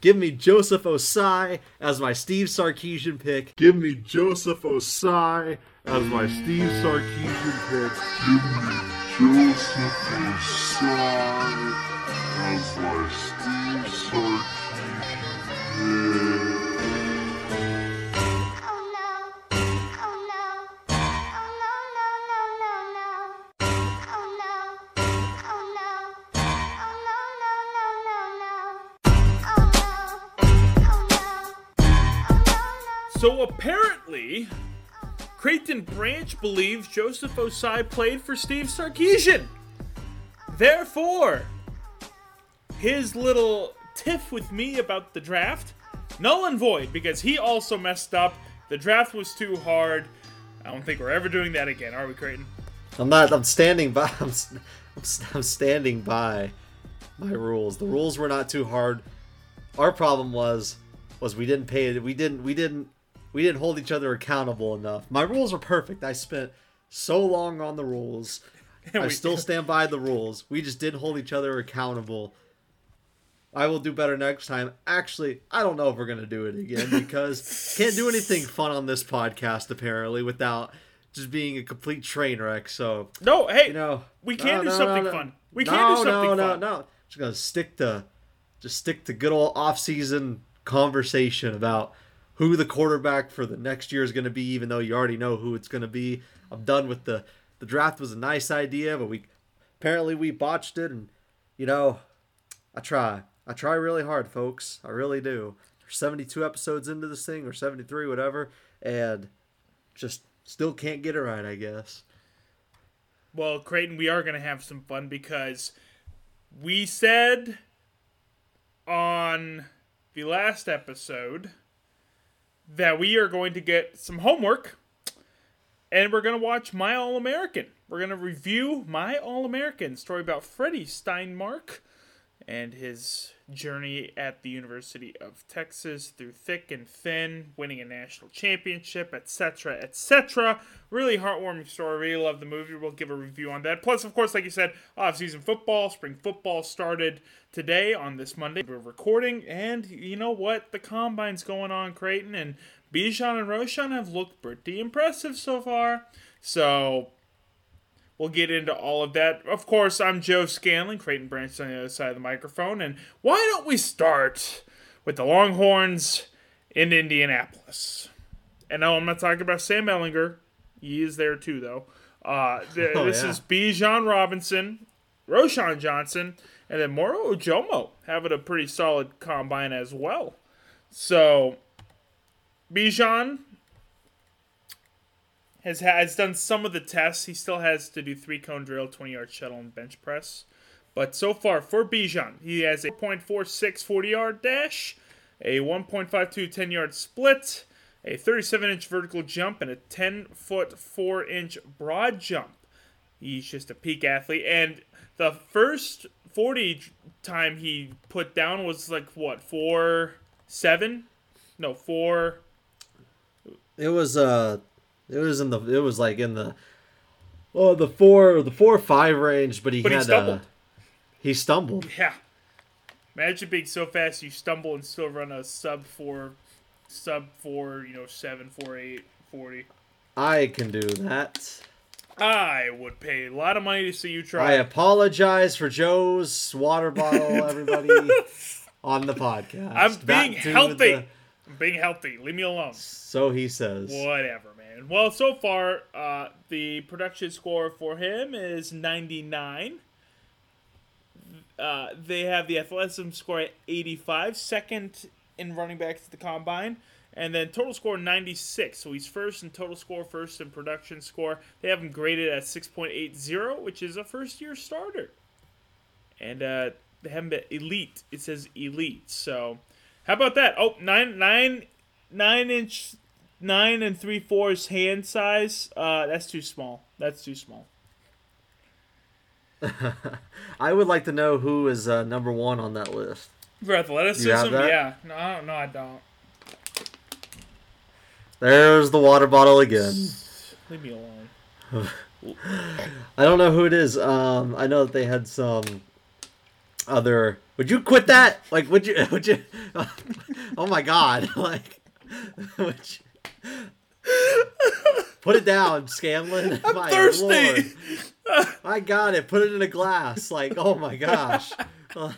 Give me Joseph Ossai as my Steve Sarkisian pick. Give me Joseph Ossai as my Steve Sarkisian pick. Give me Joseph Ossai as my Steve Sarkisian pick. So apparently, Creighton Branch believes Joseph Ossai played for Steve Sarkisian. Therefore, his little tiff with me about the draft, null and void, because he also messed up. The draft was too hard. I don't think we're ever doing that again, are we, Creighton? I'm not. I'm standing by. I'm, I'm, I'm standing by my rules. The rules were not too hard. Our problem was was we didn't pay. We didn't. We didn't. We didn't hold each other accountable enough. My rules were perfect. I spent so long on the rules. I We- still stand by the rules. We just didn't hold each other accountable. I will do better next time. Actually, I don't know if we're gonna do it again because can't do anything fun on this podcast apparently without just being a complete train wreck. So No, hey, you know we can no, do no, something no, fun. We no, can do something no, no, fun. no. Just gonna stick to just stick to good old off-season conversation about who the quarterback for the next year is going to be, even though you already know who it's going to be. I'm done with the the draft was a nice idea, but we apparently we botched it, and you know, I try, I try really hard, folks. I really do. There's 72 episodes into this thing, or 73, whatever, and just still can't get it right, I guess. Well, Creighton, we are going to have some fun because we said on the last episode that we are going to get some homework and we're going to watch My All American. We're going to review My All American, story about Freddie Steinmark and his journey at the University of Texas through thick and thin, winning a national championship, etc., etc. Really heartwarming story. Really love the movie. We'll give a review on that. Plus, of course, like you said, off-season football, spring football started today on this Monday. We're recording, and you know what? The combine's going on, Creighton, and Bijan and Roschon have looked pretty impressive so far. So We'll get into all of that. Of course, I'm Joe Scanlon, Creighton Branch on the other side of the microphone. And why don't we start with the Longhorns in Indianapolis? And no, I'm not talking about Sam Ehlinger. He is there too, though. Uh, th- Oh, this yeah. is Bijan Robinson, Roschon Johnson, and then Moro Ojomo having a pretty solid combine as well. So, Bijan has has done some of the tests. He still has to do three cone drill, twenty yard shuttle, and bench press. But so far for Bijan, he has a 0.46 40 yard dash, a 1.52 10 yard split, a 37 inch vertical jump, and a 10 foot 4 inch broad jump. He's just a peak athlete. And the first 40 time he put down was like what, 4 7? No, 4. It was uh it was in the it was like in the oh the four the four or five range, but he But he had stumbled. Uh, he stumbled. Yeah. Imagine being so fast you stumble and still run a sub four, sub four, you know, seven, four, eight, forty. I can do that. I would pay a lot of money to see you try. I apologize for Joe's water bottle, everybody, on the podcast. I'm Back being healthy. the- I'm being healthy. Leave me alone. so he says. Whatever, man. Well, so far, uh, the production score for him is 99. Uh, they have the athleticism score at 85, second in running backs to the combine, and then total score 96. So he's first in total score, first in production score. They have him graded at 6.80, which is a first year starter. And uh, they have him at elite. It says elite. So how about that? Oh, nine, nine, nine inch, nine and three fourths hand size. Uh, that's too small. That's too small. I would like to know who is uh, number one on that list. For athleticism, You have that? yeah. No, I don't, no, I don't. There's the water bottle again. Leave me alone. I don't know who it is. Um, I know that they had some. Other. Would you quit that? Like, would you? Would you? Oh my God! Like, would you, put it down, Scanlon. I'm my thirsty. Lord. I got it. Put it in a glass. Like, oh my gosh. Uh,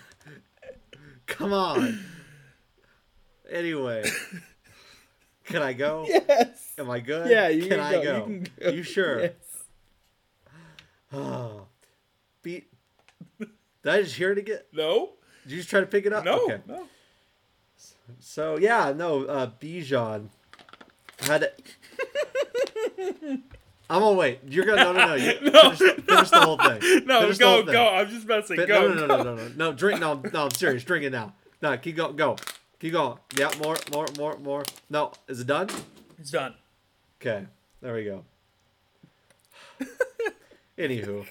come on. Anyway, can I go? Yes. Am I good? Yeah, you can can I go. go? You go. You sure? Yes. Oh, Be- Did I just hear it again? No. Did you just try to pick it up? No. Okay. No. So yeah, no, uh, Bijan had. I'm gonna wait. You're gonna no no no. You, No, finish, finish the whole thing. No, Finish go, thing. go. I'm just about to say Fin- go. no, no, no, go. no, no, no, no. Drink. No, no. I'm serious. Drink it now. No, keep going. Go. Keep going. Yeah, more, more, more, more. No, is it done? It's done. Okay, there we go. Anywho,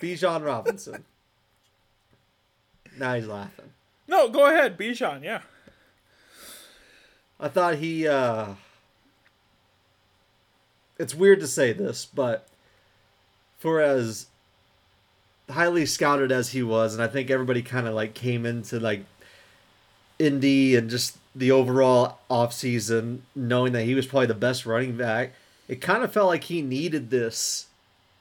Bijan Robinson. Now he's laughing. No, go ahead, Bijan. Yeah. I thought he uh it's weird to say this, but for as highly scouted as he was, and I think everybody kind of like came into like Indy and just the overall offseason knowing that he was probably the best running back, it kind of felt like he needed this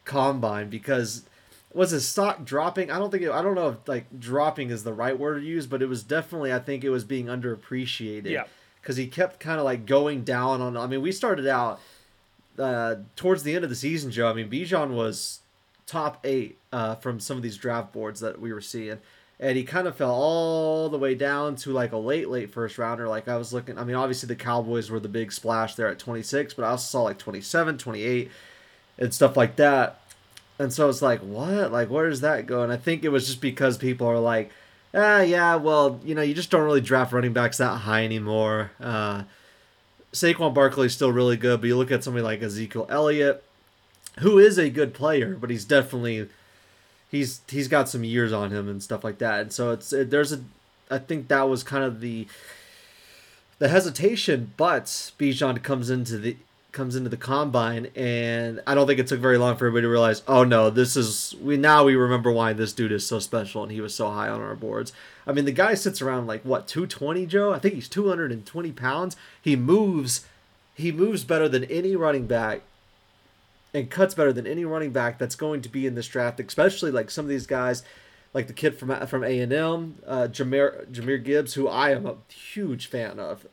combine because was his stock dropping? I don't think it, I don't know if like dropping is the right word to use, but it was definitely I think it was being underappreciated Yeah. because he kept kind of like going down on. I mean, we started out uh, towards the end of the season, Joe. I mean, Bijan was top eight uh, from some of these draft boards that we were seeing, and he kind of fell all the way down to like a late, late first rounder. Like I was looking. I mean, obviously the Cowboys were the big splash there at 26, but I also saw like 27, 28, and stuff like that. And so it's like, what? Like, where does that go? And I think it was just because people are like, ah, yeah, well, you know, you just don't really draft running backs that high anymore. Uh, Saquon is still really good, but you look at somebody like Ezekiel Elliott, who is a good player, but he's definitely he's he's got some years on him and stuff like that. And so it's it, there's a I think that was kind of the the hesitation, but Bijan comes into the comes into the combine and I don't think it took very long for everybody to realize, oh no, this is we now we remember why this dude is so special and he was so high on our boards. I mean the guy sits around like what, two twenty, Joe? I think he's two hundred and twenty pounds. He moves he moves better than any running back and cuts better than any running back that's going to be in this draft, especially like some of these guys, like the kid from from A and M, uh, Jahmyr Jahmyr Gibbs, who I am a huge fan of.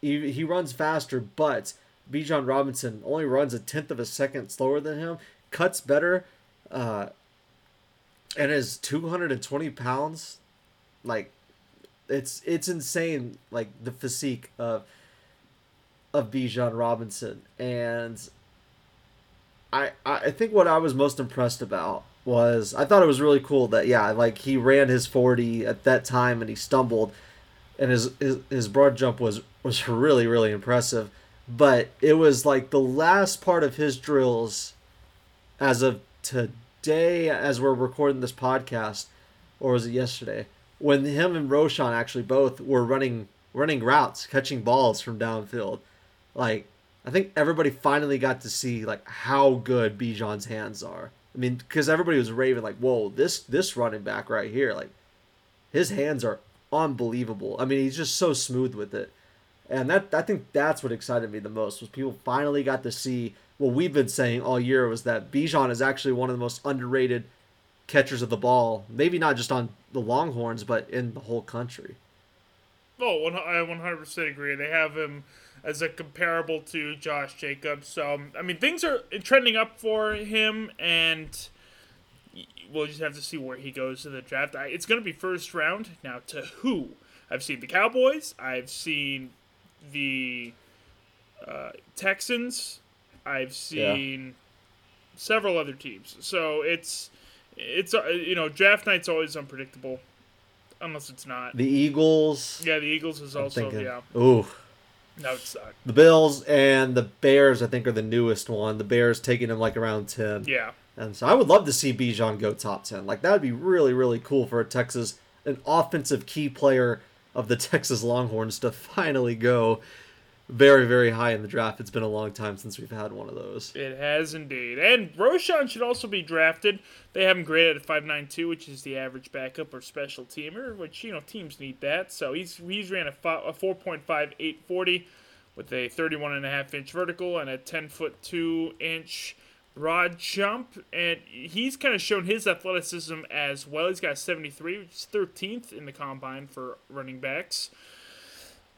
He, he runs faster, but Bijan Robinson only runs a tenth of a second slower than him, cuts better, uh, and is two hundred and twenty pounds. Like, it's it's insane. Like the physique of of Bijan Robinson and I, I think what I was most impressed about was I thought it was really cool that yeah like he ran his 40 at that time and he stumbled and his his, his broad jump was was really really impressive but it was like the last part of his drills as of today as we're recording this podcast or was it yesterday when him and Roschon actually both were running running routes catching balls from downfield like I think everybody finally got to see like how good Bijan's hands are. I mean, because everybody was raving like, "Whoa, this this running back right here, like, his hands are unbelievable." I mean, he's just so smooth with it, and that I think that's what excited me the most was people finally got to see what we've been saying all year was that Bijan is actually one of the most underrated catchers of the ball, maybe not just on the Longhorns, but in the whole country. Oh, I 100% agree. They have him as a comparable to Josh Jacobs. So, um, I mean, things are trending up for him, and we'll just have to see where he goes to the draft. It's going to be first round. Now, to who? I've seen the Cowboys. I've seen the uh, Texans. I've seen several other teams. So it's it's uh, you know draft night's always unpredictable, unless it's not. The Eagles. Yeah, the Eagles is I'm also thinking, yeah. Ooh, That would suck. The Bills and the Bears, I think, are the newest one. The Bears taking him like around ten, Yeah. and so I would love to see Bijan go top ten. Like that would be really, really cool for a Texas, an offensive key player of the Texas Longhorns to finally go very, very high in the draft. It's been a long time since we've had one of those. It has indeed. And Roschon should also be drafted. They have him graded at 5.92, which is the average backup or special teamer, which, you know, teams need that. So he's he's ran a, fi- a 4.5840 with a 31.5 inch vertical and a 10 foot 2 inch broad jump. And he's kind of shown his athleticism as well. He's got 73, which is 13th in the combine for running backs.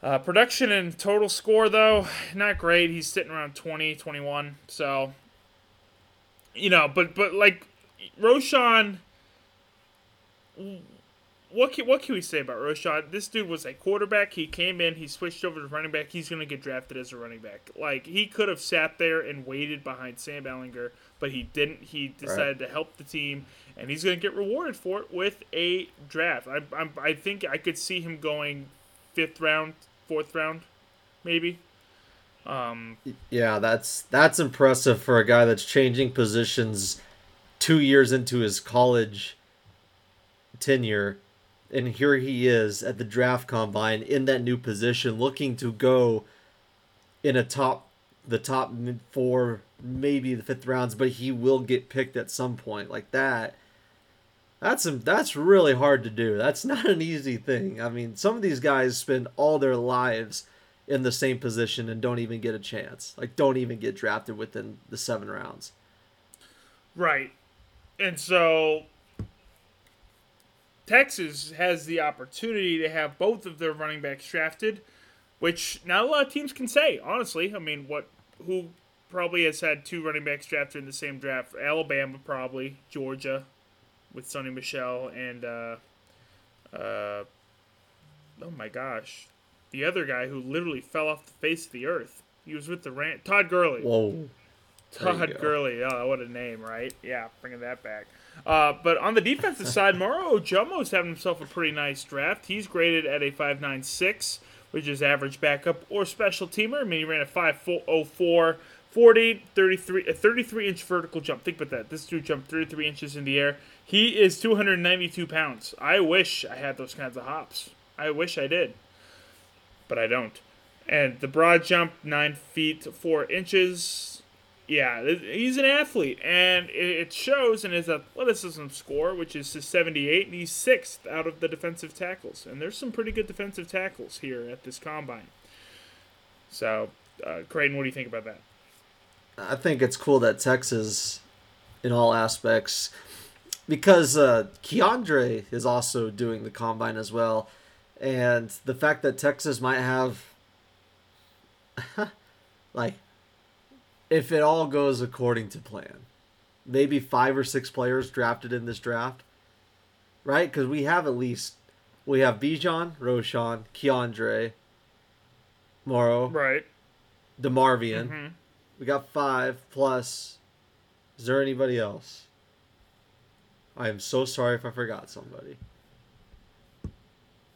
Uh, production and total score, though, not great. He's sitting around 20, 21. So, you know, but but like Roschon, what can, what can we say about Roschon? This dude was a quarterback. He came in, he switched over to running back. He's going to get drafted as a running back. Like, he could have sat there and waited behind Sam Ehlinger, but he didn't. He decided to help the team, and he's going to get rewarded for it with a draft. I, I, I think I could see him going fifth round, fourth round, maybe. Um, Yeah, that's that's impressive for a guy that's changing positions two years into his college tenure, and here he is at the draft combine in that new position, looking to go in a top the top four, maybe the fifth rounds, but he will get picked at some point like that. That's that's really hard to do. That's not an easy thing. I mean, some of these guys spend all their lives in the same position and don't even get a chance. Like don't even get drafted within the 7 rounds. Right. And so Texas has the opportunity to have both of their running backs drafted, which not a lot of teams can say, honestly. I mean, what who probably has had two running backs drafted in the same draft? Alabama probably, Georgia with Sony Michel and uh uh oh my gosh. The other guy who literally fell off the face of the earth. He was with the Ram Todd Gurley. Whoa. Todd. Gurley. Oh, what a name, right? Yeah, bringing that back. Uh, but on the defensive side, Moro Ojomo's having himself a pretty nice draft. He's graded at a 5.96, which is average backup or special teamer. I mean, he ran a 5.04, 40, 33, a 33 inch vertical jump. Think about that. This dude jumped 33 inches in the air. He is 292 pounds. I wish I had those kinds of hops. I wish I did, but I don't. And the broad jump, 9 feet 4 inches yeah, he's an athlete, and it shows in his athleticism score, which is his 78, and he's sixth out of the defensive tackles. And there's some pretty good defensive tackles here at this combine. So, uh, Creighton, what do you think about that? I think it's cool that Texas, in all aspects, because uh, Keondre is also doing the combine as well, and the fact that Texas might have, like, if it all goes according to plan, maybe five or six players drafted in this draft, right? Because we have at least we have Bijan, Roschon, Keondre, Moro, Right. DeMarvion. Mm-hmm. We got five plus. Is there anybody else? I am so sorry if I forgot somebody.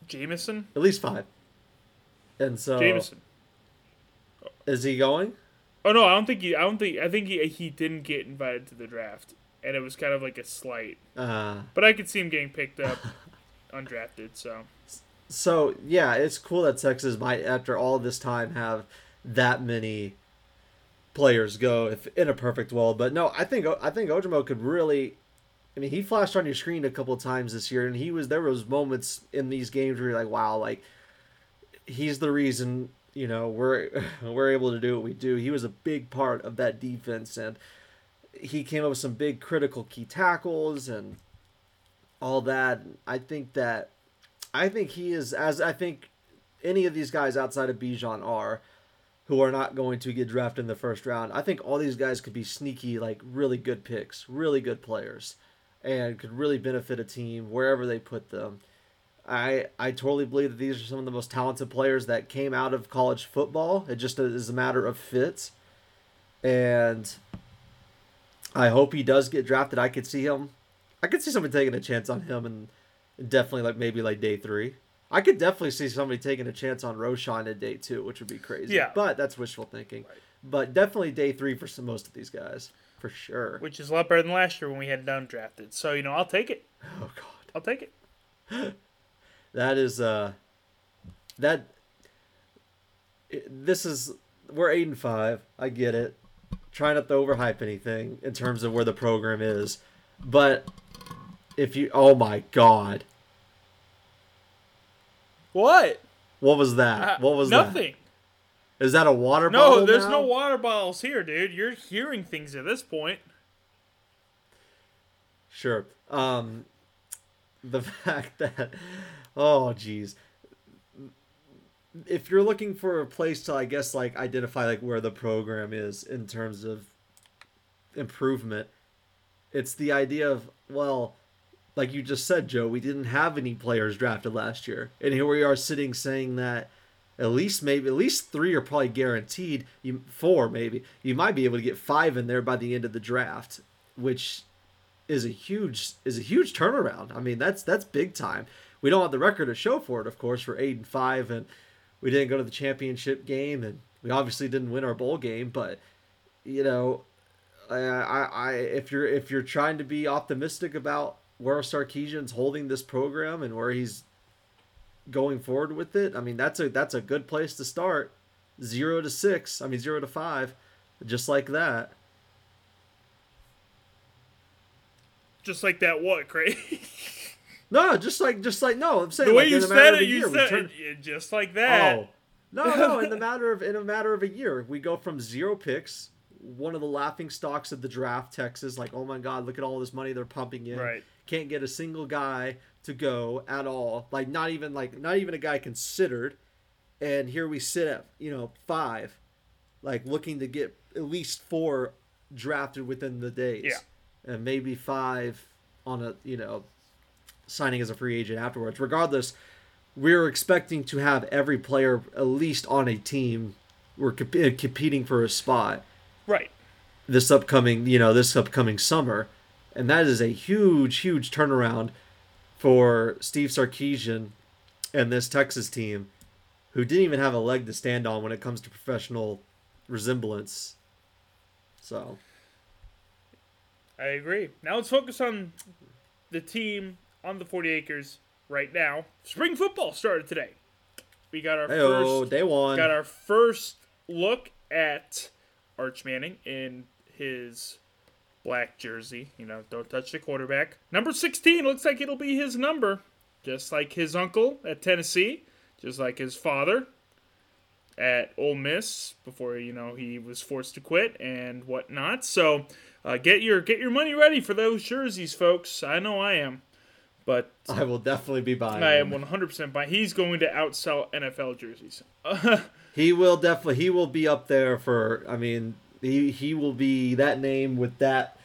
Jameson? At least five. And so Jameson. is he going? Oh no, I don't think he. I don't think. I think he he didn't get invited to the draft, and it was kind of like a slight. Uh, But I could see him getting picked up, undrafted. So so yeah, it's cool that Texas might, after all this time, have that many players go if in a perfect world. But no, I think I think Ojomo could really. I mean, he flashed on your screen a couple of times this year, and he was there was moments in these games where you're like, wow, like he's the reason you know we're we're able to do what we do. He was a big part of that defense, and he came up with some big critical key tackles and all that. I think that I think he is as I think any of these guys outside of Bijan are who are not going to get drafted in the first round. I think all these guys could be sneaky, like really good picks, really good players, and could really benefit a team wherever they put them. I I totally believe that these are some of the most talented players that came out of college football. It just is a matter of fit, and I hope he does get drafted. I could see him. I could see somebody taking a chance on him, and definitely like maybe like day three. I could definitely see somebody taking a chance on Roschon at day two, which would be crazy. Yeah. but that's wishful thinking. But definitely day three for some, most of these guys for sure. which is a lot better than last year when we had none drafted. So you know, I'll take it. Oh god. I'll take it. That is uh that this is we're eight and five. I get it. Try not to overhype anything in terms of where the program is, but if you, oh my god, What? what was that? Uh, what was that? nothing? Is that a water bottle? No, there's now? no water bottles here, dude. You're hearing things at this point. Sure. Um, the fact that, oh, geez, if you're looking for a place to, I guess, like identify like where the program is in terms of improvement, it's the idea of well, like you just said, Joe, we didn't have any players drafted last year, and here we are sitting saying that at least maybe at least three are probably guaranteed. You four maybe you might be able to get five in there by the end of the draft, which is a huge is a huge turnaround. I mean, that's that's big time. We don't have the record to show for it, of course, for eight and five, and we didn't go to the championship game, and we obviously didn't win our bowl game. But you know, I, I, I if you're if you're trying to be optimistic about where Sarkisian's holding this program and where he's going forward with it, I mean that's a that's a good place to start. Zero to six, I mean zero to five, just like that. Just like that, what, Craig? No, just like just like no, I'm saying the way like, you said it, you year, said turn- it just like oh. that. Oh. No, no, in the matter of in a matter of a year, we go from zero picks, one of the laughing stocks of the draft, Texas, like, oh my god, look at all this money they're pumping in. Right. Can't get a single guy to go at all. Like not even like not even a guy considered. And here we sit at, you know, five, like looking to get at least four drafted within the days. Yeah. And maybe five on a you know signing as a free agent afterwards. Regardless, we're expecting to have every player at least on a team. We're comp- uh, competing for a spot Right. this upcoming, you know, this upcoming summer, and that is a huge, huge turnaround for Steve Sarkisian and this Texas team, who didn't even have a leg to stand on when it comes to professional resemblance. So, I agree. Now let's focus on the team on the 40 acres right now. Spring football started today. We got our hey, first day one. got our first look at Arch Manning in his black jersey. You know, don't touch the quarterback. Number 16 looks like it'll be his number, just like his uncle at Tennessee, just like his father at Ole Miss before you know he was forced to quit and whatnot. So uh, get your get your money ready for those jerseys, folks. I know I am, but I will definitely be buying. I am 100% buying. He's going to outsell NFL jerseys. He will definitely. He will be up there for. I mean, he he will be that name with that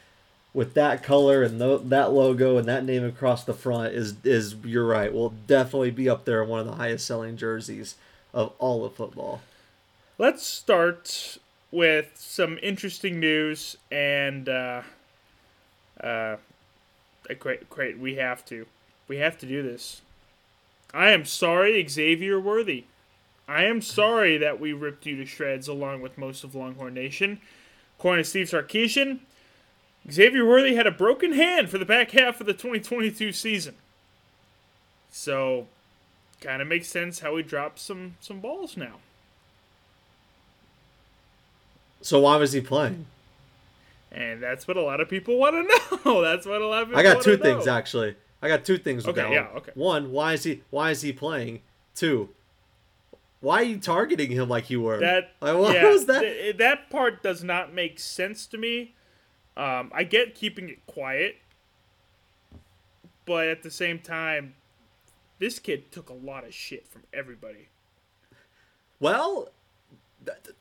with that color and tho- that logo and that name across the front is is you're right. Will definitely be up there in one of the highest selling jerseys of all of football. Let's start with some interesting news and uh, uh, great, great. We have to, we have to do this. I am sorry, Xavier Worthy. I am sorry that we ripped you to shreds along with most of Longhorn Nation. According to Steve Sarkisian, Xavier Worthy had a broken hand for the back half of the 2022 season. So, kind of makes sense how he dropped some some balls now. So why was he playing? And that's what a lot of people want to know. That's what a lot of people I got two know. things actually. I got two things. with Okay, that yeah, one. okay. One, why is he why is he playing? Two, why are you targeting him like you were? That like, what yeah, was that? th- that part does not make sense to me. Um, I get keeping it quiet, but at the same time, this kid took a lot of shit from everybody. Well, th- th-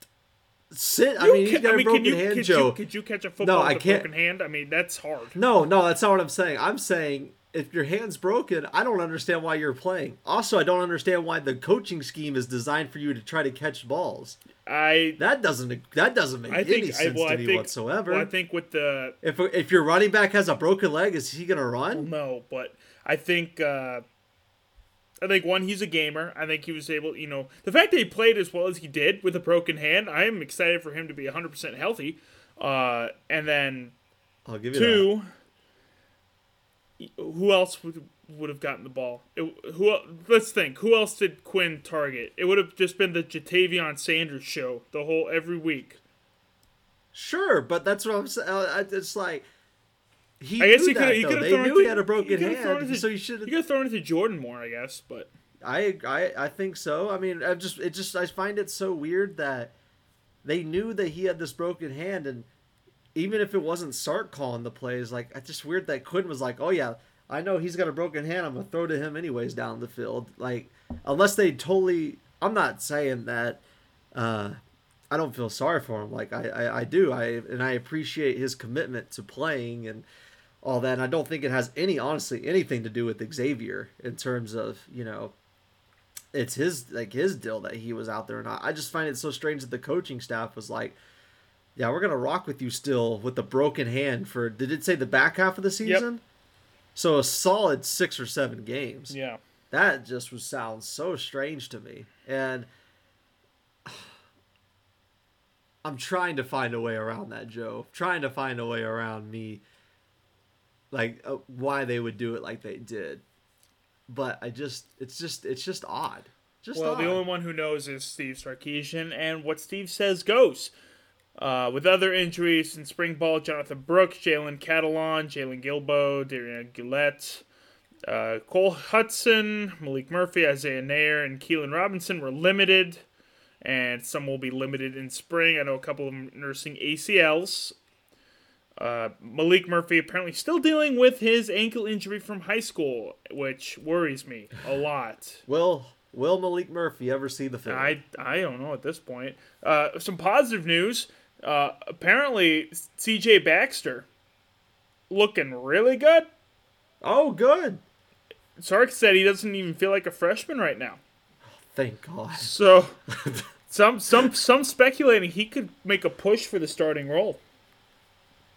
sit. I You mean, he's ca- got a broken can you, hand, could Joe. You, could you catch a football I with a can't- broken hand? I mean, that's hard. No, no, that's not what I'm saying. I'm saying if your hand's broken, I don't understand why you're playing. Also, I don't understand why the coaching scheme is designed for you to try to catch balls. I That doesn't that doesn't make I think any I, sense well, to I me think whatsoever. well, I think with the if if your running back has a broken leg, is he gonna run? No, but I think uh, I think one, he's a gamer. I think he was able, you know, the fact that he played as well as he did with a broken hand. I am excited for him to be 100 percent healthy. Uh, and then I'll give you two, who else would would have gotten the ball? It, who? Let's think. Who else did Quinn target? It would have just been the Ja'Tavion Sanders show the whole every week. Sure, but that's what I'm saying. Uh, it's like he I guess knew he could. He could have They thrown knew he had a broken could've thrown it hand, so he should He could have thrown it to Jordan more, I guess. But I, I I think so. I mean, I just it just I find it so weird that they knew that he had this broken hand, and even if it wasn't Sark calling the plays, like it's just weird that Quinn was like, "Oh yeah, I know he's got a broken hand. I'm gonna throw to him anyways down the field." Like unless they totally, I'm not saying that. uh I don't feel sorry for him. Like I, I, I do. I and I appreciate his commitment to playing and all that. And I don't think it has any, honestly, anything to do with Xavier in terms of you know it's his like his deal that he was out there and I, I just find it so strange that the coaching staff was like yeah we're gonna rock with you still with the broken hand for did it say the back half of the season? So a solid six or seven games. Yeah, that just was sounds so strange to me. And i'm trying to find a way around that joe. Trying to find a way around me like uh, why they would do it like they did. But i just it's just it's just odd. Just Well, odd. the only one who knows is Steve Sarkisian, and what Steve says goes. Uh, with other injuries in spring ball, Jonathan Brooks, Jalen Catalon, Jaylon Guilbeau, Darian Gillette, uh, Cole Hutson, Maalik Murphy, Isaiah Neyor, and Keilan Robinson were limited, and some will be limited in spring. I know a couple of them nursing ACLs. Uh, Maalik Murphy apparently still dealing with his ankle injury from high school, which worries me a lot. will will maalik murphy ever see the film I I don't know at this point. Uh, some positive news. Uh, apparently, C.J. Baxter looking really good. oh good Sark said he doesn't even feel like a freshman right now. thank god So, some some some speculating he could make a push for the starting role.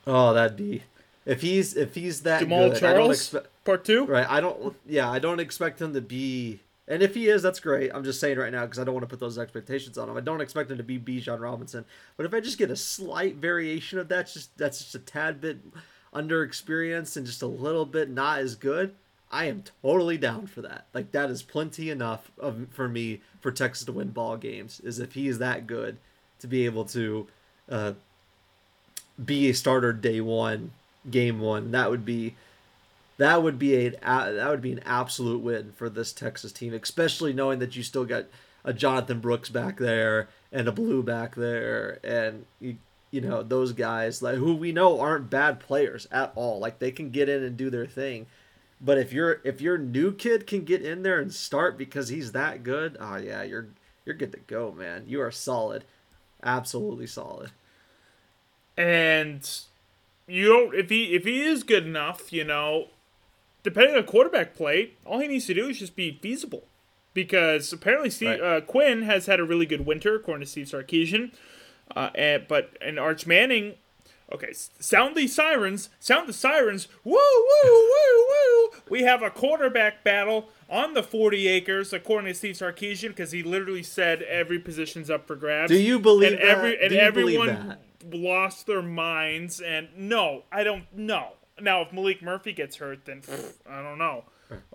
oh that'd be if he's if he's that Jamaal good, Charles, expect part two. Right. I don't. Yeah, I don't expect him to be. And if he is, that's great. I'm just saying right now because I don't want to put those expectations on him. I don't expect him to be Bijan Robinson. But if I just get a slight variation of that, just that's just a tad bit underexperienced and just a little bit not as good, I am totally down for that. Like that is plenty enough of for me for Texas to win ball games. Is if he is that good to be able to uh, be a starter day one, game one. That would be that would be a that would be an absolute win for this Texas team, especially knowing that you still got a Jonathan Brooks back there and a Blue back there, and you you know those guys like who we know aren't bad players at all. Like they can get in and do their thing, but if your if your new kid can get in there and start because he's that good, oh yeah, you're you're good to go, man. You are solid, absolutely solid. And you don't if he if he is good enough, you know, depending on quarterback play, all he needs to do is just be feasible. Because apparently Steve, Right. uh, Quinn has had a really good winter, according to Steve Sarkisian. Uh, and, but and Arch Manning, okay, sound the sirens, sound the sirens, woo woo woo woo. We have a quarterback battle on the 40 acres, according to Steve Sarkisian, because he literally said every position's up for grabs. Do you believe and that? every and Do you believe everyone lost their minds and no i don't know now if maalik murphy gets hurt then pff, i don't know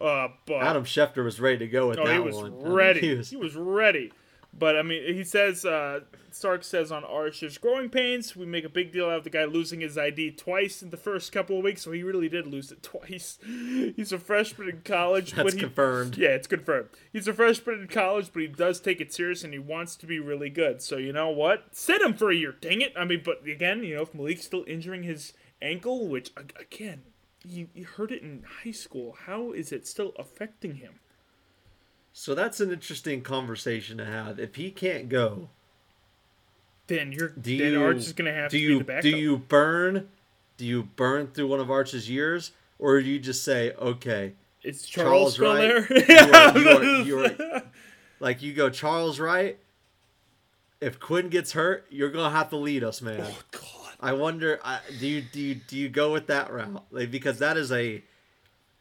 uh but Adam Schefter was ready to go with oh that he was one. I mean, ready he was- he was ready but i mean he says uh Sark says on there's growing pains we make a big deal out of the guy losing his id twice in the first couple of weeks so he really did lose it twice he's a freshman in college That's but he, confirmed. yeah, it's confirmed. He's a freshman in college, but he does take it serious and he wants to be really good. So you know what? Sit him for a year. Dang it! I mean, but again, you know, if Malik's still injuring his ankle, which again, you, you heard it in high school, how is it still affecting him? So that's an interesting conversation to have. If he can't go, Then you're do then you Arch is have do to you be the backup. do you burn do you burn through one of Arch's years or do you just say okay It's Charles, Charles Wright, there? you are, you are, you are like you go Charles Wright if Quinn gets hurt you're gonna have to lead us man Oh, God. I wonder I, do you do you do you go with that route like because that is a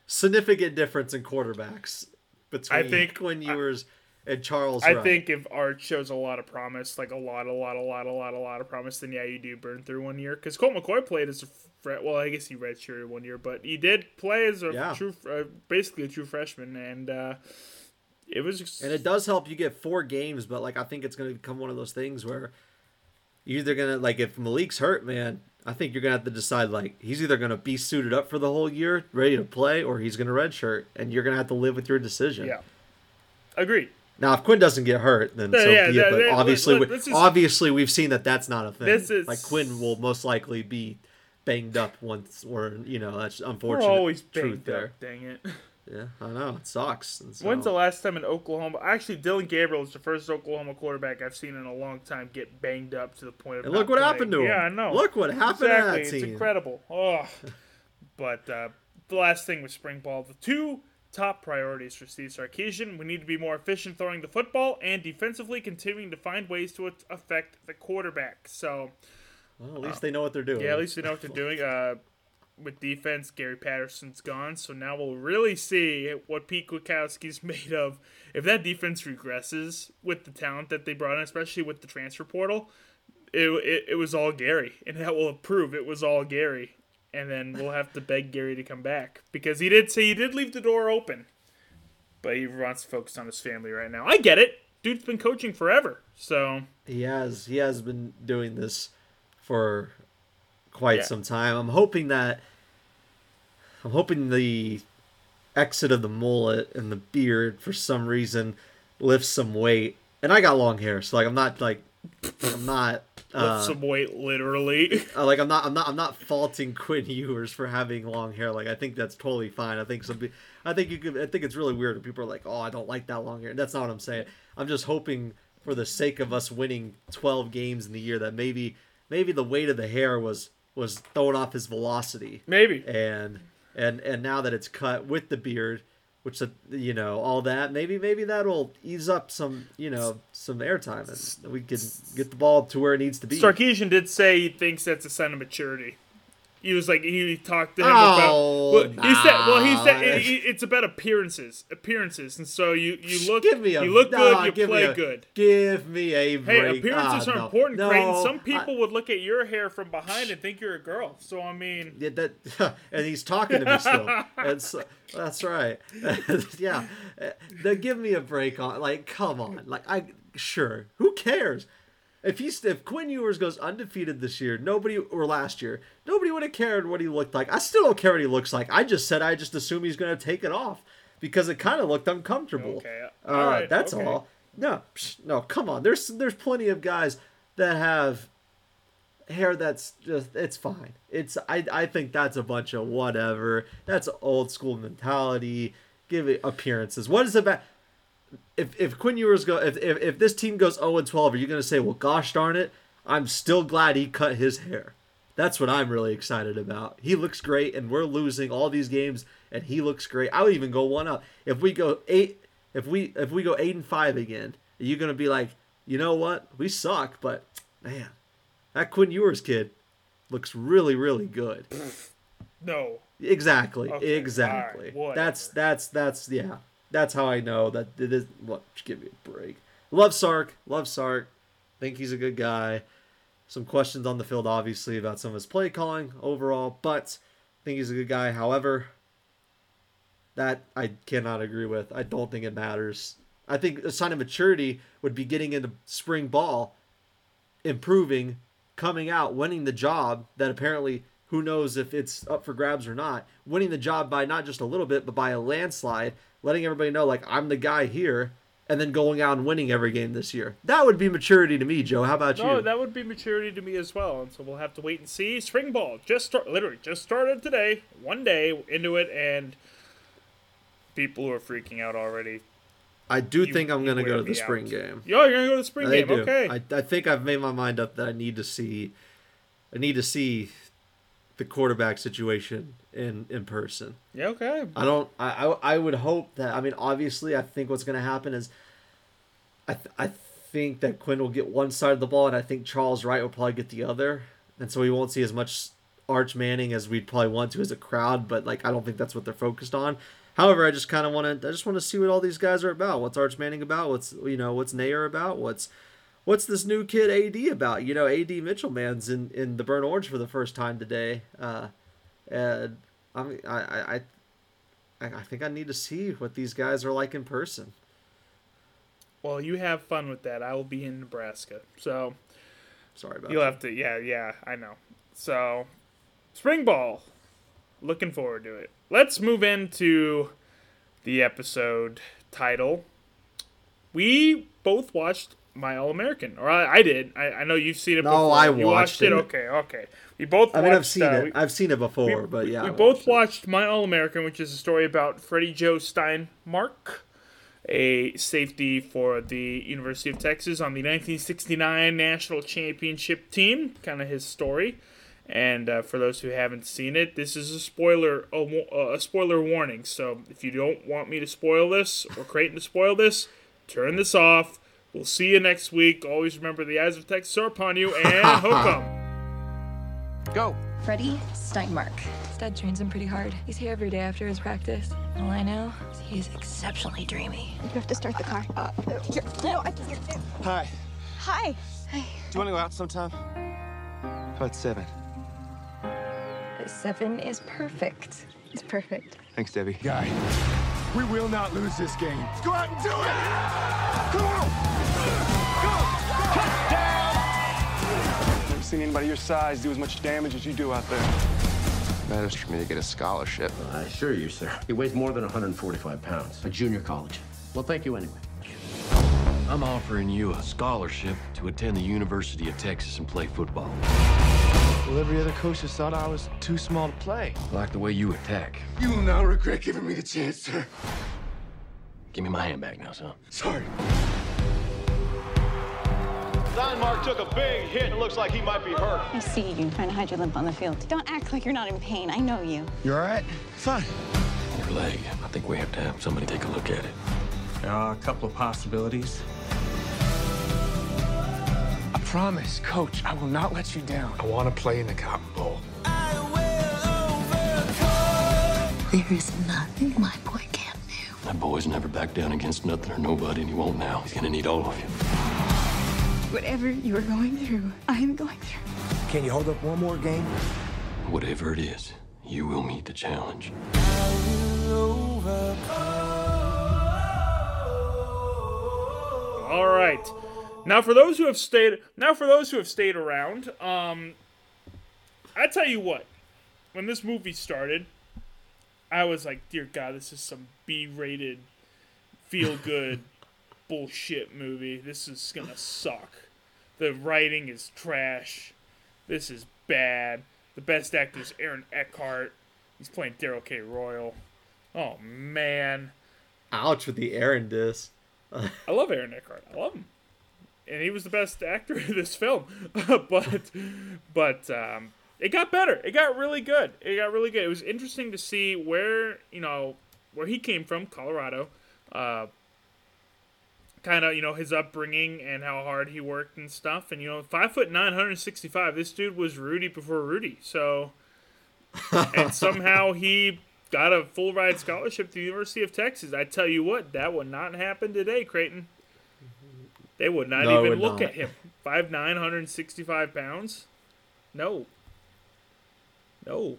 significant difference in quarterbacks between I think- Quinn Ewers and Charles I Wright. think if Art shows a lot of promise, like a lot, a lot, a lot, a lot, a lot of promise, then yeah, you do burn through one year. Because Colt McCoy played as a fre- well, I guess he redshirted one year, but he did play as a Yeah. true, uh, basically a true freshman, and uh, it was. And it does help you get four games, but like I think it's gonna become one of those things where you're either gonna like if Maalik's hurt, man, I think you're gonna have to decide like he's either gonna be suited up for the whole year, ready to play, or he's gonna redshirt, and you're gonna have to live with your decision. yeah, agreed. Now, if Quinn doesn't get hurt, then Yeah, so yeah, be yeah, it. But obviously, let- we, is, obviously, we've seen that that's not a thing. This is- like Quinn will most likely be banged up once, or you know, that's unfortunate. We're always truth banged there. up. Dang it. Yeah, I know it sucks. So- When's the last time in Oklahoma? Actually, Dillon Gabriel is the first Oklahoma quarterback I've seen in a long time get banged up to the point of. And look what playing. happened to him. Yeah, I know. Look what happened exactly. to that It's team. incredible. Oh, but uh, the last thing with spring ball, the two top priorities for Steve Sarkisian: we need to be more efficient throwing the football, and defensively continuing to find ways to affect the quarterback. So Well, at least they know what they're doing. yeah, at least they know what they're doing. Uh, with defense, Gary Patterson's gone, so now we'll really see what Pete Kwiatkowski's made of. If that defense regresses with the talent that they brought in, especially with the transfer portal, it, it, it was all Gary, and that will prove it was all Gary. And then we'll have to beg Gary to come back because he did say he did leave the door open, but he wants to focus on his family right now. I get it. Dude's been coaching forever, so He has he has been doing this for quite Yeah. some time. I'm hoping that I'm hoping the exit of the mullet and the beard for some reason lifts some weight. And I got long hair, so like I'm not like I'm not uh, lift some weight literally. uh, like I'm not I'm not I'm not faulting Quinn Ewers for having long hair. Like I think that's totally fine. I think some I think you could I think it's really weird when people are like, "Oh, I don't like that long hair." That's not what I'm saying. I'm just hoping for the sake of us winning 12 games in the year that maybe maybe the weight of the hair was was throwing off his velocity. Maybe. And and and now that it's cut with the beard, which you know, all that, maybe maybe that'll ease up some, you know, some airtime and we can get the ball to where it needs to be. Sarkisian did say he thinks that's a sign of maturity. He was like he talked to him Oh, about. Well, he said, well, he said it, it- it's about appearances, appearances, and so you you look, give me a you look nah, good, you play a- good. Give me a break. Hey, appearances Ah, are no. important, no, Creighton. Some I- people would look at your hair from behind and think you're a girl. So I mean, yeah, that, and he's talking to me still. That's that's right. yeah, they give me a break on. Like, come on. Like, I sure. Who cares? If he's if Quinn Ewers goes undefeated this year, nobody or last year, nobody would have cared what he looked like. I still don't care what he looks like. I just said I just assume he's gonna take it off because it kind of looked uncomfortable. Okay, uh, all right, that's okay. all. No, psh, no, come on. There's there's plenty of guys that have hair that's just it's fine. It's I I think that's a bunch of whatever. That's old school mentality. Give it appearances. What is it about? If if Quinn Ewers go if, if if this team goes 0 and 12, are you gonna say, well, gosh darn it, I'm still glad he cut his hair. That's what I'm really excited about. He looks great, and we're losing all these games, and he looks great. I would even go one up. If we go eight, if we if we go eight and five again, are you gonna be like, you know what, we suck, but man, that Quinn Ewers kid looks really really good. no. Exactly, Okay, exactly. alright, that's that's that's yeah. That's how I know that it is. Just give me a break. Love Sark. Love Sark. Think he's a good guy. Some questions on the field, obviously, about some of his play calling overall, but think he's a good guy. However, that I cannot agree with. I don't think it matters. I think a sign of maturity would be getting into spring ball, improving, coming out, winning the job that apparently who knows if it's up for grabs or not, winning the job by not just a little bit, but by a landslide, letting everybody know like I'm the guy here, and then going out and winning every game this year. That would be maturity to me, Joe. How about No, you? No, that would be maturity to me as well. And so we'll have to wait and see. Spring ball just start, literally just started today. One day into it, and people who are freaking out already. I do You- think I'm going to go to the spring out. game. Yo, you're gonna go to the spring I game, do. okay? I, I think I've made my mind up that I need to see, I need to see the quarterback situation in in person. yeah, okay. I don't. I, I I would hope that. I mean, obviously, I think what's going to happen is, I th- I think that Quinn will get one side of the ball, and I think Charles Wright will probably get the other, and so we won't see as much Arch Manning as we'd probably want to as a crowd. But like, I don't think that's what they're focused on. However, I just kind of want to. I just want to see what all these guys are about. What's Arch Manning about? What's you know what's Neyor about? What's what's this new kid AD about? You know, AD Mitchell man's in in the burnt orange for the first time today, uh, and I mean, I I I think I need to see what these guys are like in person. Well, you have fun with that. I will be in Nebraska, so Sorry about you'll that. have to. Yeah, yeah, I know. So, spring ball. Looking forward to it. Let's move into the episode title. We both watched My All American, or I, I did. I, I know you've seen it. No, before. I You watched it. it. Okay, okay. We both. I mean, I've seen uh, it. we- I've seen it before, but yeah, we I both watched it. watched My All American, which is a story about Freddie Joe Steinmark, a safety for the University of Texas on the 1969 national championship team. Kind of his story. And uh, for those who haven't seen it, this is a spoiler a, a spoiler warning. So if you don't want me to spoil this or Creighton to spoil this, turn this off. We'll see you next week. Always remember the eyes of Texas are upon you and hook 'em. Go. Freddie Steinmark. His dad trains him pretty hard. He's here every day after his practice. All I know is he is exceptionally dreamy. You have to start the car. Uh, here. No, I can. Hi. Hi. Do you want to go out sometime? How about seven? Seven is perfect. It's perfect. Thanks, Debbie. Guy, we will not lose this game. Let's go out and do it! Come on! Never seen anybody your size do as much damage as you do out there. Matters for me to get a scholarship. I assure you, sir. He weighs more than 145 pounds. A junior college. Well, thank you anyway. I'm offering you a scholarship to attend the University of Texas and play football. Well, every other coach has thought I was too small to play. I like the way you attack. You will not regret giving me the chance, sir. Give me my hand back now, son. Sorry. Steinmark took a big hit and looks like he might be hurt. I see you trying to hide your limp on the field. Don't act like you're not in pain. I know you. You all right? Fine. Your leg. I think we have to have somebody take a look at it. There are a couple of possibilities. I promise, coach, I will not let you down. I want to play in the Cotton Bowl. There is nothing my boy can't do. That boy's never backed down against nothing or nobody, and he won't now. He's gonna need all of you. Whatever you are going through, I am going through. Can you hold up one more game? Whatever it is, you will meet the challenge. All right. Now for those who have stayed now for those who have stayed around, um I tell you what. When this movie started, I was like, "Dear god, this is some B-rated feel good bullshit movie. This is going to suck. The writing is trash. This is bad. The best actor is Aaron Eckhart. He's playing Darrell K. Royal. Oh man. Ouch with the Aaron diss. I love Aaron Eckhart. I love him, and he was the best actor in this film. but, but um, it got better. It got really good. It got really good. It was interesting to see where you know where he came from, Colorado. Uh, kind of you know his upbringing and how hard he worked and stuff. And you know, five foot nine, 165. This dude was Rudy before Rudy. So, and somehow he got a full ride scholarship to the University of Texas. I tell you what, that would not happen today, Creighton. They would not No, even would look not. at him. Five nine hundred sixty-five pounds. No. No.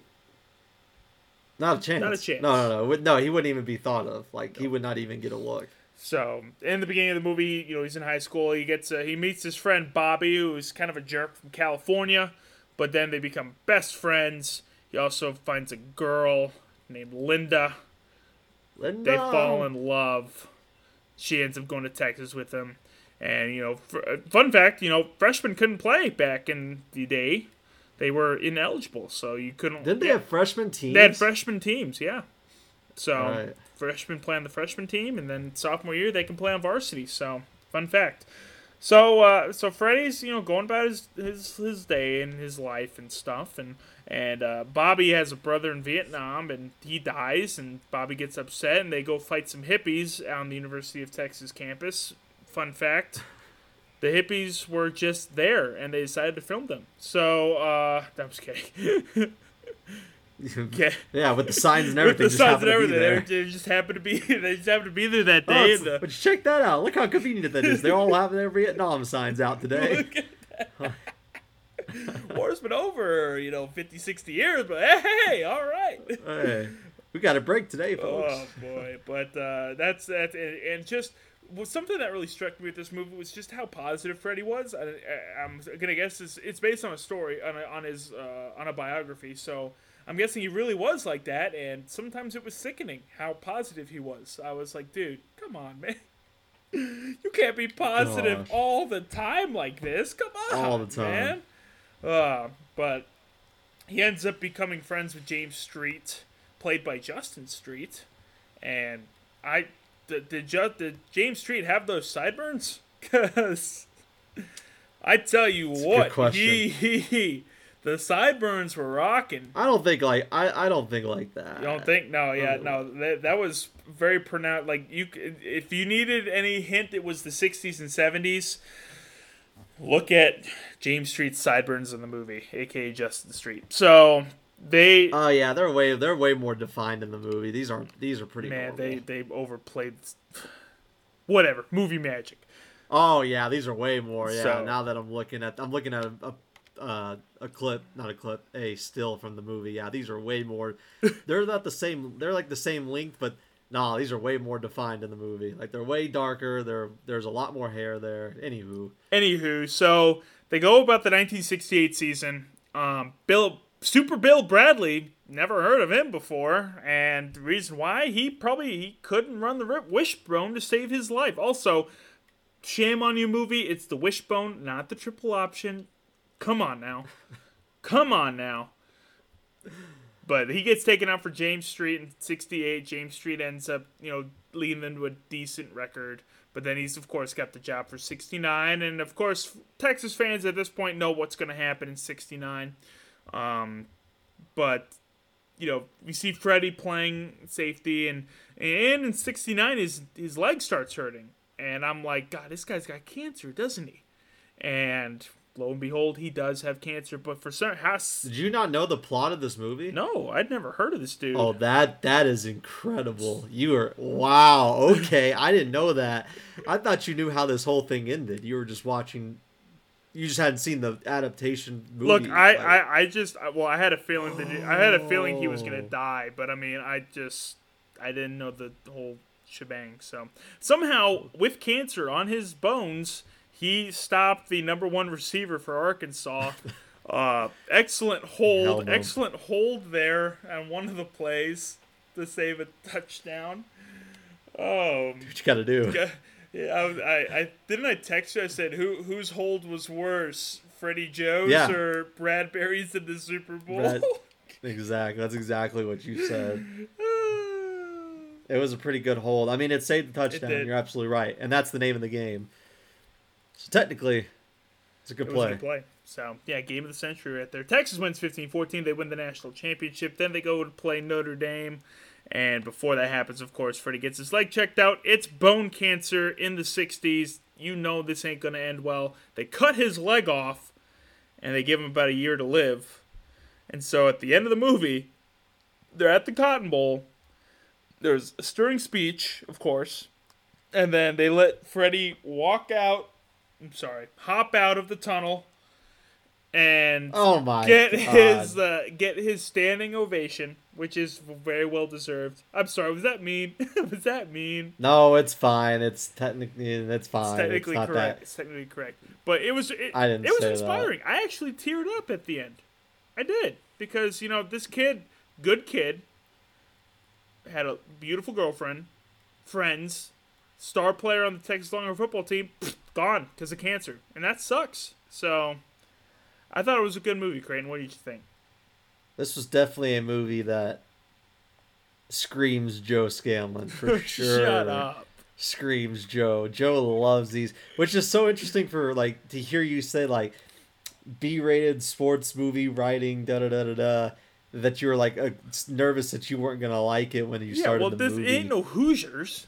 Not a chance. Not a chance. No, no, no. No, he wouldn't even be thought of. Like he would not even get a look. So in the beginning of the movie, you know, he's in high school. He gets uh, he meets his friend Bobby, who's kind of a jerk from California, but then they become best friends. He also finds a girl named Linda. Linda. They fall in love. She ends up going to Texas with him. And you know, uh, fun fact, you know, freshmen couldn't play back in the day. They were ineligible, so you couldn't. Didn't they yeah. have freshman teams? They had freshman teams, yeah. So Right. freshmen play on the freshman team, and then sophomore year they can play on varsity. So fun fact. So uh, so Freddie's you know going about his, his his day and his life and stuff, and and uh, Bobby has a brother in Vietnam, and he dies, and Bobby gets upset, and they go fight some hippies on the University of Texas campus. Fun fact. The hippies were just there, and they decided to film them. So, uh, I'm just kidding. Yeah. yeah, with the signs and With everything. the just signs happened and to be everything, there. they just happened to be they just happened to be there that Oh, day. and the, but check that out. Look how convenient that is. They all have their Vietnam signs out today. Look at that. War's been over, you know, 50, 60 years, but hey, all right. hey, we got a break today, folks. Oh boy, but uh, that's that, and, and just was something that really struck me with this movie was just how positive Freddie was. I, I'm gonna guess it's, it's based on a story on a, on his uh, on a biography, so I'm guessing he really was like that. And sometimes it was sickening how positive he was. I was like, dude, come on, man. You can't be positive Gosh. all the time like this. Come on, All the time. man. Uh, but he ends up becoming friends with James Street, played by Juston Street, and I did did, did James Street have those sideburns? Cause I tell you good what, question. he, he the sideburns were rocking. I don't think like I, I don't think like that. You don't think? No, yeah, no. That, that was very pronounced. Like you, if you needed any hint, it was the '60s and '70s. Look at James Street's sideburns in the movie, aka Juston Street. So they, Oh yeah, they're way they're way more defined in the movie. These aren't these are pretty. man, normal. they they overplayed. Whatever, movie magic. Oh yeah, these are way more. Yeah. So- now that I'm looking at I'm looking at a a, uh, a clip, not a clip, a still from the movie. Yeah, these are way more. they're not the same. They're like the same length, but nah, these are way more defined in the movie. Like they're way darker. There there's a lot more hair there. Anywho, Anywho, so they go about the 1968 season. Um, Bill, Super Bill Bradley, never heard of him before, and the reason why he probably he couldn't run the rip wishbone to save his life. Also, shame on you, movie. It's the wishbone, not the triple option. Come on now, come on now. But he gets taken out for James Street in '68. James Street ends up, you know, leading them to a decent record. But then he's, of course, got the job for '69, and of course, Texas fans at this point know what's going to happen in '69. Um, but you know, we see Freddie playing safety, and and in '69 his his leg starts hurting, and I'm like, God, this guy's got cancer, doesn't he? And lo and behold, he does have cancer. But for some, has did you not know the plot of this movie? no, I'd never heard of this dude. Oh, that that is incredible. You are wow. Okay, I didn't know that. I thought you knew how this whole thing ended. You were just watching. You just hadn't seen the adaptation movie. Look, I, like- I, I just, well, I had a feeling that I had a feeling he was Oh. gonna die, but I mean, I just, I didn't know the whole shebang. So somehow, with cancer on his bones, he stopped the number one receiver for Arkansas. Uh, excellent hold, him. excellent hold there on one of the plays to save a touchdown. Oh, what you got to do. yeah, I, I, didn't I text you. I said who whose hold was worse, Freddie Joe's Yeah. or Bradberry's in the Super Bowl? Brad- Exactly. That's exactly what you said. It was a pretty good hold. I mean, it saved the touchdown. You're absolutely right, and that's the name of the game. So technically, it's a good it play. a good play. So yeah, game of the century right there. Texas wins 15-14. They win the national championship. Then they go to play Notre Dame. And before that happens, of course, Freddie gets his leg checked out. It's bone cancer in the 60s. You know this ain't going to end well. They cut his leg off, and they give him about a year to live. And so at the end of the movie, they're at the Cotton Bowl. There's a stirring speech, of course. And then they let Freddie walk out. I'm sorry, hop out of the tunnel and Oh my get God. his uh, get his standing ovation, which is very well deserved. I'm sorry, was that mean? was that mean? No, it's fine. It's technically it's fine. It's technically not correct. that. It's technically correct. But it was it, I didn't it was say that. inspiring. I actually teared up at the end. I did because you know this kid, good kid, had a beautiful girlfriend, friends, star player on the Texas Longhorn football team, gone because of cancer, and that sucks. So, I thought it was a good movie, Creighton. What did you think? This was definitely a movie that screams Joe Scanlon for sure. Shut up. Screams Joe. Joe loves these, which is so interesting for like to hear you say like B-rated sports movie writing da da da da da. That you were like uh, nervous that you weren't gonna like it when you Yeah, started well, the this movie. ain't no Hoosiers.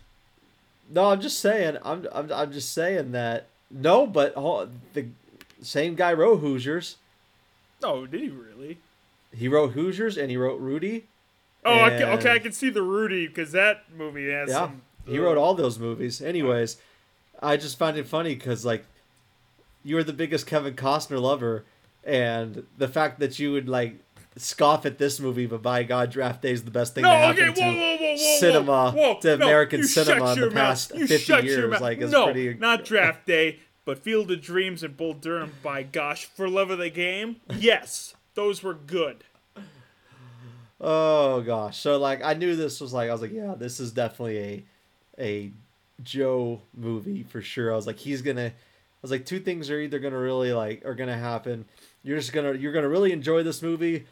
No, I'm just saying. I'm I'm, I'm just saying that. No, but ho- the same guy wrote Hoosiers. Oh, did he really? He wrote Hoosiers and he wrote Rudy. Oh, I can, And- okay, I can see the Rudy because that movie has Yeah, some. he wrote all those movies. Anyways, I just find it funny because like you were the biggest Kevin Costner lover, and the fact that you would like scoff at this movie, but by God, Draft Day is the best thing No, that okay, happened whoa, to whoa, whoa, whoa, cinema, to no, American cinema in the past. You fifty shut years. mouth. Like it's no, pretty. not Draft Day, but Field of Dreams and Bull Durham. By gosh, for love of the game, yes, those were good. Oh gosh. So like I knew this was like I was like, yeah, this is definitely a a Joe movie for sure. I was like, he's gonna I was like, two things are either gonna really like are gonna happen. You're just gonna you're gonna really enjoy this movie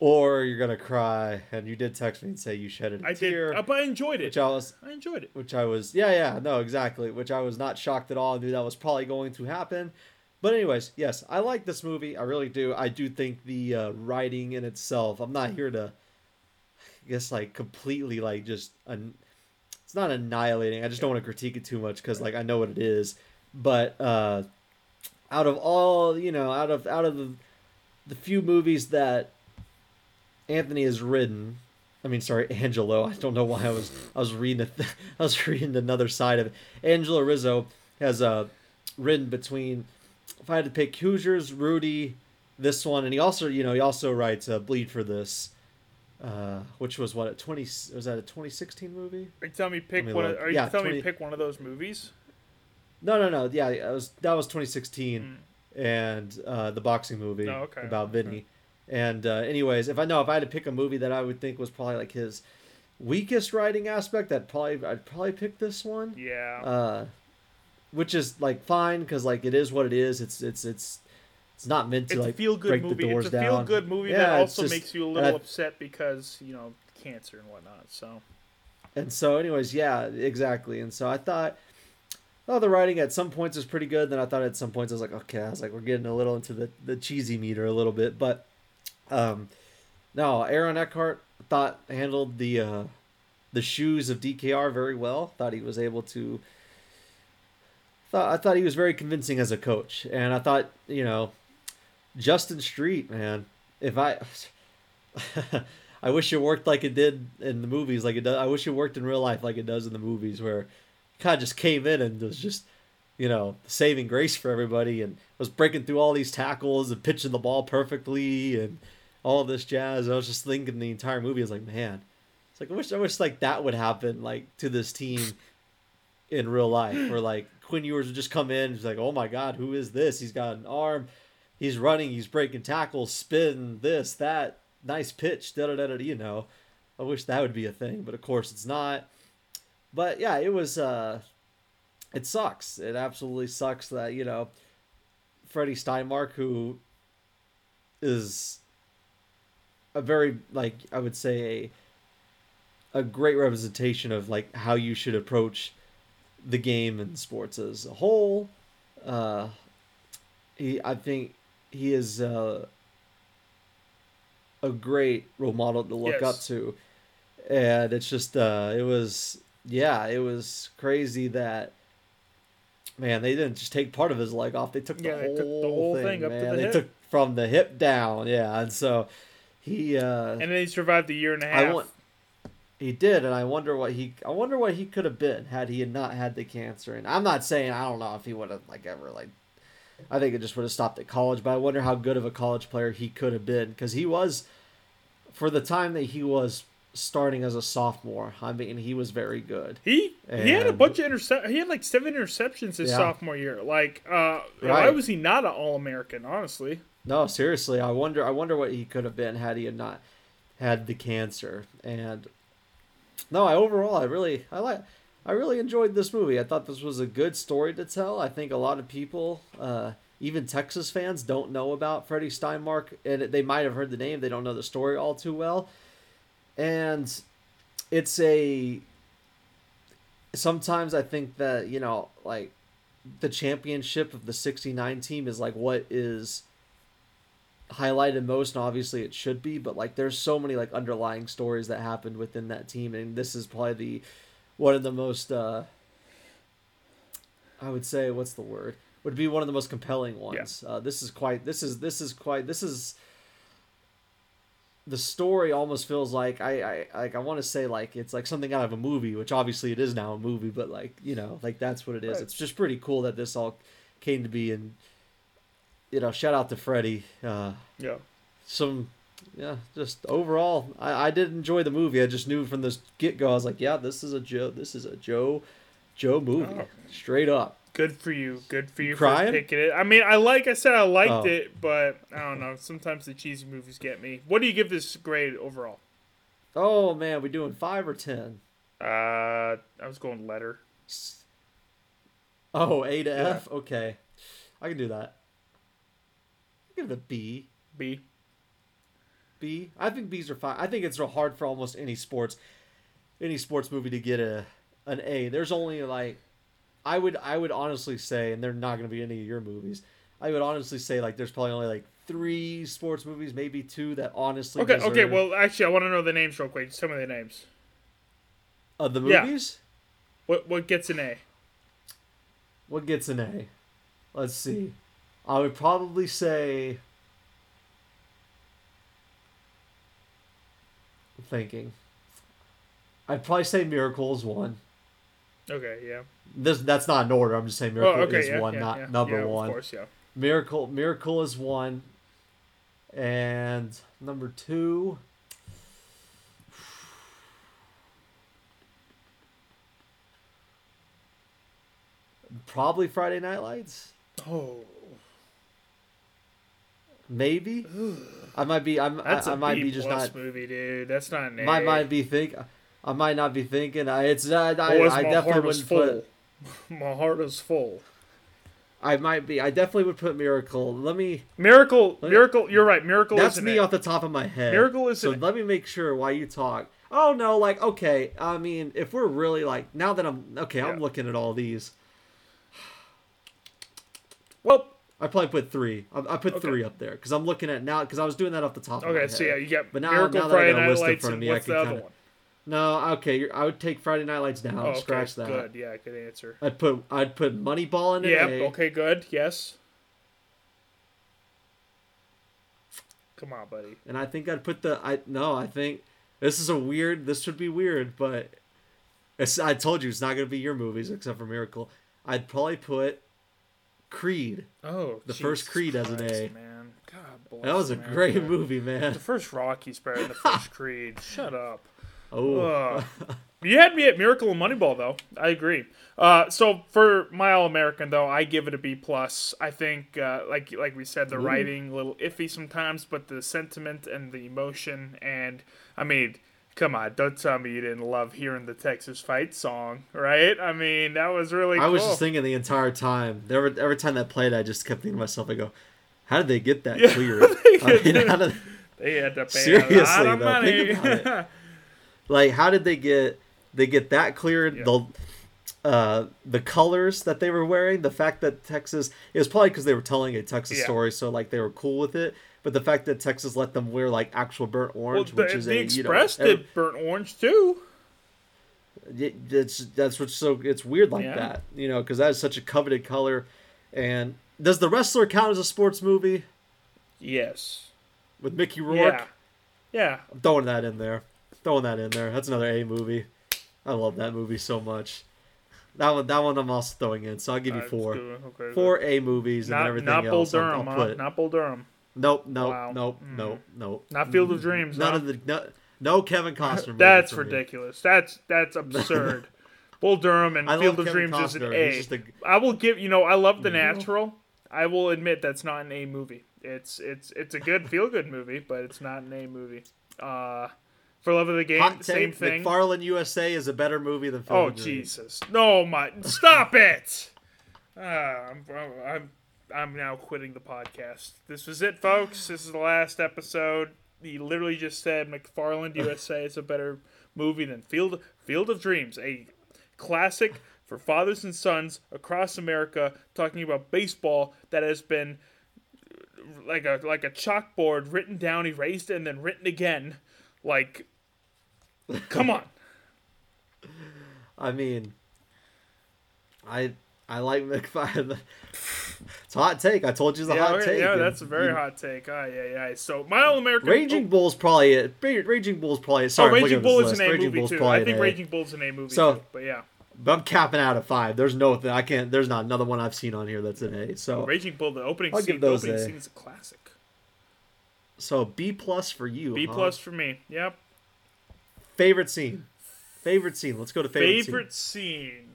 or you're gonna cry. And you did text me and say you shed a I tear. I did, but I enjoyed it. Which I was I enjoyed it. which I was yeah, yeah, no, exactly. Which I was not shocked at all. I knew that was probably going to happen. But anyways, yes, I like this movie. I really do. I do think the uh, writing in itself. I'm not here to, I guess, like completely like just. An, it's not annihilating. I just don't want to critique it too much because like I know what it is. But uh, out of all you know, out of out of the the few movies that Anthony has written, I mean, sorry, Angelo. I don't know why I was I was reading I was reading another side of it. Angelo Pizzo has uh, written between. If I had to pick Hoosiers, Rudy, this one, and he also you know he also writes uh, Bleed for This, uh, which was what a twenty was that a twenty sixteen movie? Are you telling me pick one? Of, are you Yeah, telling 20 me pick one of those movies? No, no, no. Yeah, it was that was 2016, and uh, the boxing movie. Oh, okay. about Vinny. And uh, anyways, if I know if I had to pick a movie that I would think was probably like his weakest writing aspect, that probably I'd probably pick this one. Yeah. Uh, which is like fine because like it is what it is. It's it's it's it's not meant to it's like a feel good break movie. the doors It's a feel good movie Yeah, that also just- makes you a little I- upset because you know cancer and whatnot. So And so, anyways, yeah, exactly. And so I thought, oh, the writing at some points is pretty good. Then I thought at some points I was like, okay, I was like, we're getting a little into the, the cheesy meter a little bit. But um, no, Aaron Eckhart thought handled the uh, the shoes of DKR very well. Thought he was able to. Thought I thought he was very convincing as a coach, and I thought you know, Juston Street, man, if I. I wish it worked like it did in the movies, like it does. I wish it worked in real life like it does in the movies, where kind of just came in and was just, you know, saving grace for everybody and was breaking through all these tackles and pitching the ball perfectly and all this jazz. I was just thinking the entire movie. I was like, man, it's like I wish I wish like that would happen like to this team in real life, where like Quinn Ewers would just come in, he's like, oh my god, who is this? He's got an arm, he's running, he's breaking tackles, spin, this, that, nice pitch, da da da da. You know, I wish that would be a thing, but of course it's not. But yeah, it was. uh It sucks. It absolutely sucks that you know, Freddie Steinmark, who is a very like I would say a a great representation of like how you should approach the game and sports as a whole. Uh, he, I think, he is uh, a great role model to look Yes. up to, and it's just uh, it was yeah, it was crazy that. Man, they didn't just take part of his leg off; they took the, Yeah, they whole, took the whole thing, thing up to man. the they hip. took from the hip down, yeah, and so he. uh and then he survived a year and a half. He did, and I wonder what he. I wonder what he could have been had he had not had the cancer. And I'm not saying I don't know if he would have like ever like. I think it just would have stopped at college, but I wonder how good of a college player he could have been because he was, for the time that he was starting as a sophomore. I mean, he was very good. He he had a bunch of intercept. He had like seven interceptions his Yeah. sophomore year. Like, uh, why was he not an All American? Honestly, No, seriously, I wonder. I wonder what he could have been had he had not had the cancer. And no, I overall, I really, I like, I really enjoyed this movie. I thought this was a good story to tell. I think a lot of people, uh, even Texas fans, don't know about Freddie Steinmark, and they might have heard the name. They don't know the story all too well. And it's a. Sometimes I think that you know, like, the championship of the '69 team is like what is highlighted most and obviously it should be but like there's so many like underlying stories that happened within that team and this is probably the one of the most uh i would say what's the word would be one of the most compelling ones uh this is quite this is this is quite this is the story almost feels like I, I like I want to say like it's like something out of a movie, which obviously it is now a movie, but like you know like that's what it is. Right. It's just pretty cool that this all came to be, and you know shout out to Freddie. Uh, Yeah. some yeah, just overall, I, I did enjoy the movie. I just knew from the get go, I was like, yeah, this is a Joe, this is a Joe, Joe movie, Oh. straight up. Good for you. Good for you Crying? for picking it. I mean, I like I said, I liked Oh. it, but I don't know. Sometimes the cheesy movies get me. What do you give this grade overall? Oh man, we doing five or ten? Uh, I was going letter. Oh, A to Yeah. F. Okay, I can do that. Give it a B. B. B. I think B's are fine. I think it's real hard for almost any sports, any sports movie to get a an A. There's only like, I would I would honestly say, and they're not going to be any of your movies. I would honestly say like there's probably only like three sports movies, maybe two that honestly. Okay. Okay. Well, actually, I want to know the names real quick. Just tell me the names. of the movies. yeah. What What gets an A? What gets an A? Let's see. I would probably say. I'm thinking. I'd probably say Miracle is one. Okay. Yeah. This that's not in order. I'm just saying oh, Miracle oh, okay. is yeah, one, yeah, not yeah. number one. Of course. Yeah. Miracle Miracle is one. And number two. Probably Friday Night Lights. Oh. Maybe. I might be. I'm. That's I, a I might B be just not. movie, dude. That's not an A. Might might be think. I might not be thinking. I, it's. Uh, I, I my definitely heart was wouldn't full. put. my heart is full. I might be. I definitely would put Miracle. Let me. Miracle, Let- miracle. You're right. Miracle That's me off the top of my head. Miracle is So let me make sure while you talk. Oh no, like okay. I mean, if we're really like now that I'm okay, I'm looking at all these. Well, I probably put three. I, I put Okay. three up there because I'm looking at now because I was doing that off the top. of my okay. So yeah, you got But now, Miracle now that I Friday got a Night list in Lights front of and me, I what's can the other kinda- one? No, okay. you're- I would take Friday Night Lights down. Oh, okay. Scratch that. Good. Yeah, good answer. I'd put I'd put Moneyball in an Yeah. Okay. Good. Yes. Come on, buddy. And I think I'd put the I no, I think this is a weird this should be weird, but it's I told you it's not gonna be your movies except for Miracle. I'd probably put Creed. Oh, The first Jesus Creed as an A. Man, God bless That was a America. great movie, man. The first Rocky's better than the first Creed. Shut up. Oh. Ugh. you had me at Miracle and Moneyball, though. I agree. Uh, so for my All American, though, I give it a B plus. I think, uh, like like we said, the Ooh. writing a little iffy sometimes, but the sentiment and the emotion, and I mean, come on, don't tell me you didn't love hearing the Texas Fight song, right? I mean, that was really. I was just thinking the entire time. Were, every time that played, I just kept thinking to myself, I go, how did they get that Yeah, cleared? they I mean, how did, They had to pay Seriously, a lot of though, money. think about it. like how did they get they get that cleared the uh the colors that they were wearing the fact that texas it was probably because they were telling a texas Yeah. story so like they were cool with it but the fact that texas let them wear like actual burnt well, orange the, which is the a you know Express did burnt orange too. it- it's that's what's so it's weird like Yeah. that you know because that is such a coveted color and does the wrestler count as a sports movie Yes. with mickey rourke Yeah. Yeah. I'm throwing that in there. Throwing that in there. That's another A movie. I love that movie so much. That one, that one, I'm also throwing in. So I'll give you four, let's do it. Okay, four A movies, and Not, then everything not Bull else. I'll- I'll put. Not Bull Durham. Nope, nope, Wow. nope, Mm. nope, nope. Not Field of Dreams, None huh? of the no, no Kevin Costner. movie That's for me. ridiculous. That's that's absurd. Bull Durham and I Field of Kevin Dreams is an A. Just a- I will give you know I love The. Natural. I will admit that's not an A movie. It's it's it's a good feel good movie, but it's not an A movie. Uh, for love of the game, Hot same take: thing. McFarland USA is a better movie than. Field Oh of Dreams. Jesus! No, my stop it! Uh, I'm, I'm I'm now quitting the podcast. This was it, folks. This is the last episode. He literally just said McFarland USA is a better movie than Field Field of Dreams, a classic for fathers and sons across America, talking about baseball that has been like a like a chalkboard written down, erased, and then written again. Like, come on. I mean, I I like McFarland. A hot take. I told you it's a yeah, hot take. yeah, that's a very you- hot take. Ah, yeah, yeah. So, My All American. Raging Bull's probably it. Raging Bull's probably. Oh, Sorry, I'm Raging Bull is list. an A Raging movie Bull's too. I think A. Raging Bull's an A movie So- too. But yeah, But I'm capping out at five. There's no, I can't. There's not another one I've seen on here that's an A. So Raging Bull, the opening I'll scene, the those opening a- scene is a classic. So B plus for you. B huh? plus for me. Yep. Favorite scene. Favorite scene. Let's go to favorite, scene. Favorite scene. scene.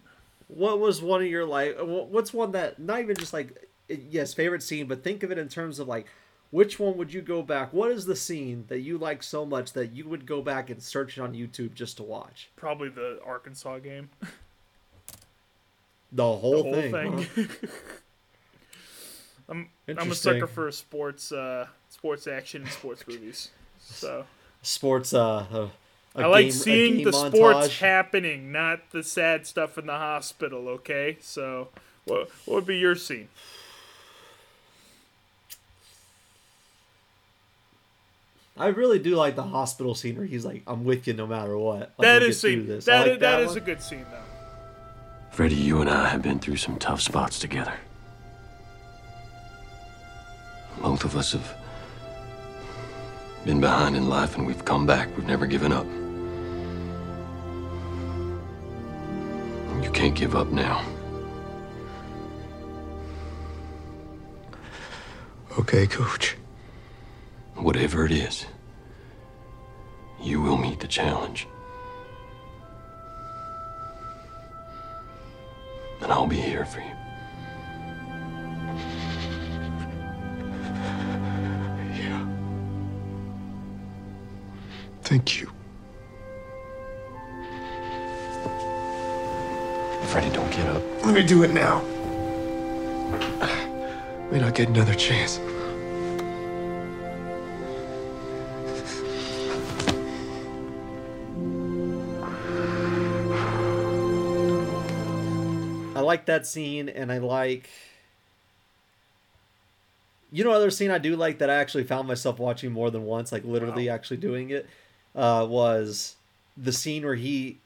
What was one of your like? What's one that not even just like yes, favorite scene, but think of it in terms of like which one would you go back? What is the scene that you like so much that you would go back and search it on YouTube just to watch? Probably the Arkansas game. The whole, the whole thing. thing. huh? I'm I'm a sucker for sports uh sports action and sports movies. So Sports. Uh, a, a I like game- seeing the sports happening, not the sad stuff in the hospital. Okay, so what what would be your scene? I really do like the hospital scene where he's like, "I'm with you no matter what." Like, That we'll is get through scene. this. That like is, that is a good scene though. Freddie, you and I have been through some tough spots together. Both of us have been behind in life and we've come back. We've never given up. You can't give up now. Okay, coach. Whatever it is, you will meet the challenge. And I'll be here for you. Yeah. Thank you. Freddie, don't get up. Let me do it now. May not get another chance. Like that scene, and I like. You know, other scene I do like that I actually found myself watching more than once, like literally actually doing it, uh, was the scene where he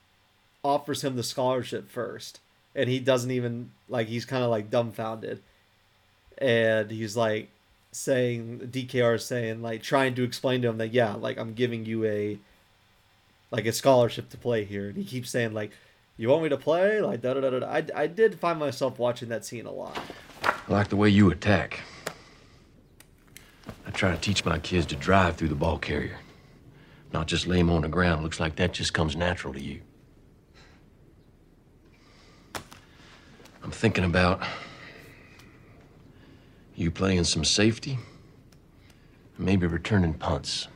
offers him the scholarship first, and he doesn't even like he's kind of like dumbfounded, and he's like saying DKR is saying like trying to explain to him that yeah, like I'm giving you a like a scholarship to play here, and he keeps saying like, "You want me to play?" Like da da da da. I I did find myself watching that scene a lot. I like the way you attack. I try to teach my kids to drive through the ball carrier, not just lay them on the ground. Looks like that just comes natural to you. I'm thinking about you playing some safety, maybe returning punts.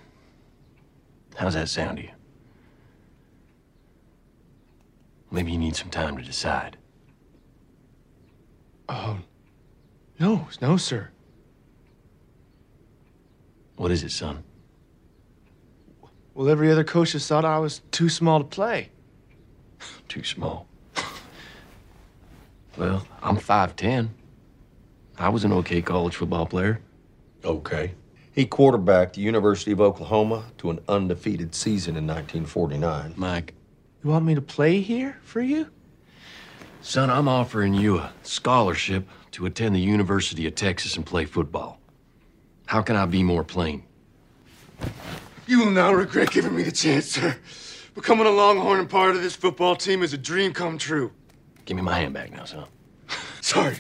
How's that sound to you? Maybe you need some time to decide. Oh, no, no, sir. What is it, son? Well, every other coach has thought I was too small to play. Too small. well, I'm 5'10. I was an okay college football player. Okay. He quarterbacked the University of Oklahoma to an undefeated season in 1949. Mike. You want me to play here for you? Son, I'm offering you a scholarship to attend the University of Texas and play football. How can I be more plain? You will not regret giving me the chance, sir. Becoming a Longhorn and part of this football team is a dream come true. Give me my hand back now, son. Sorry.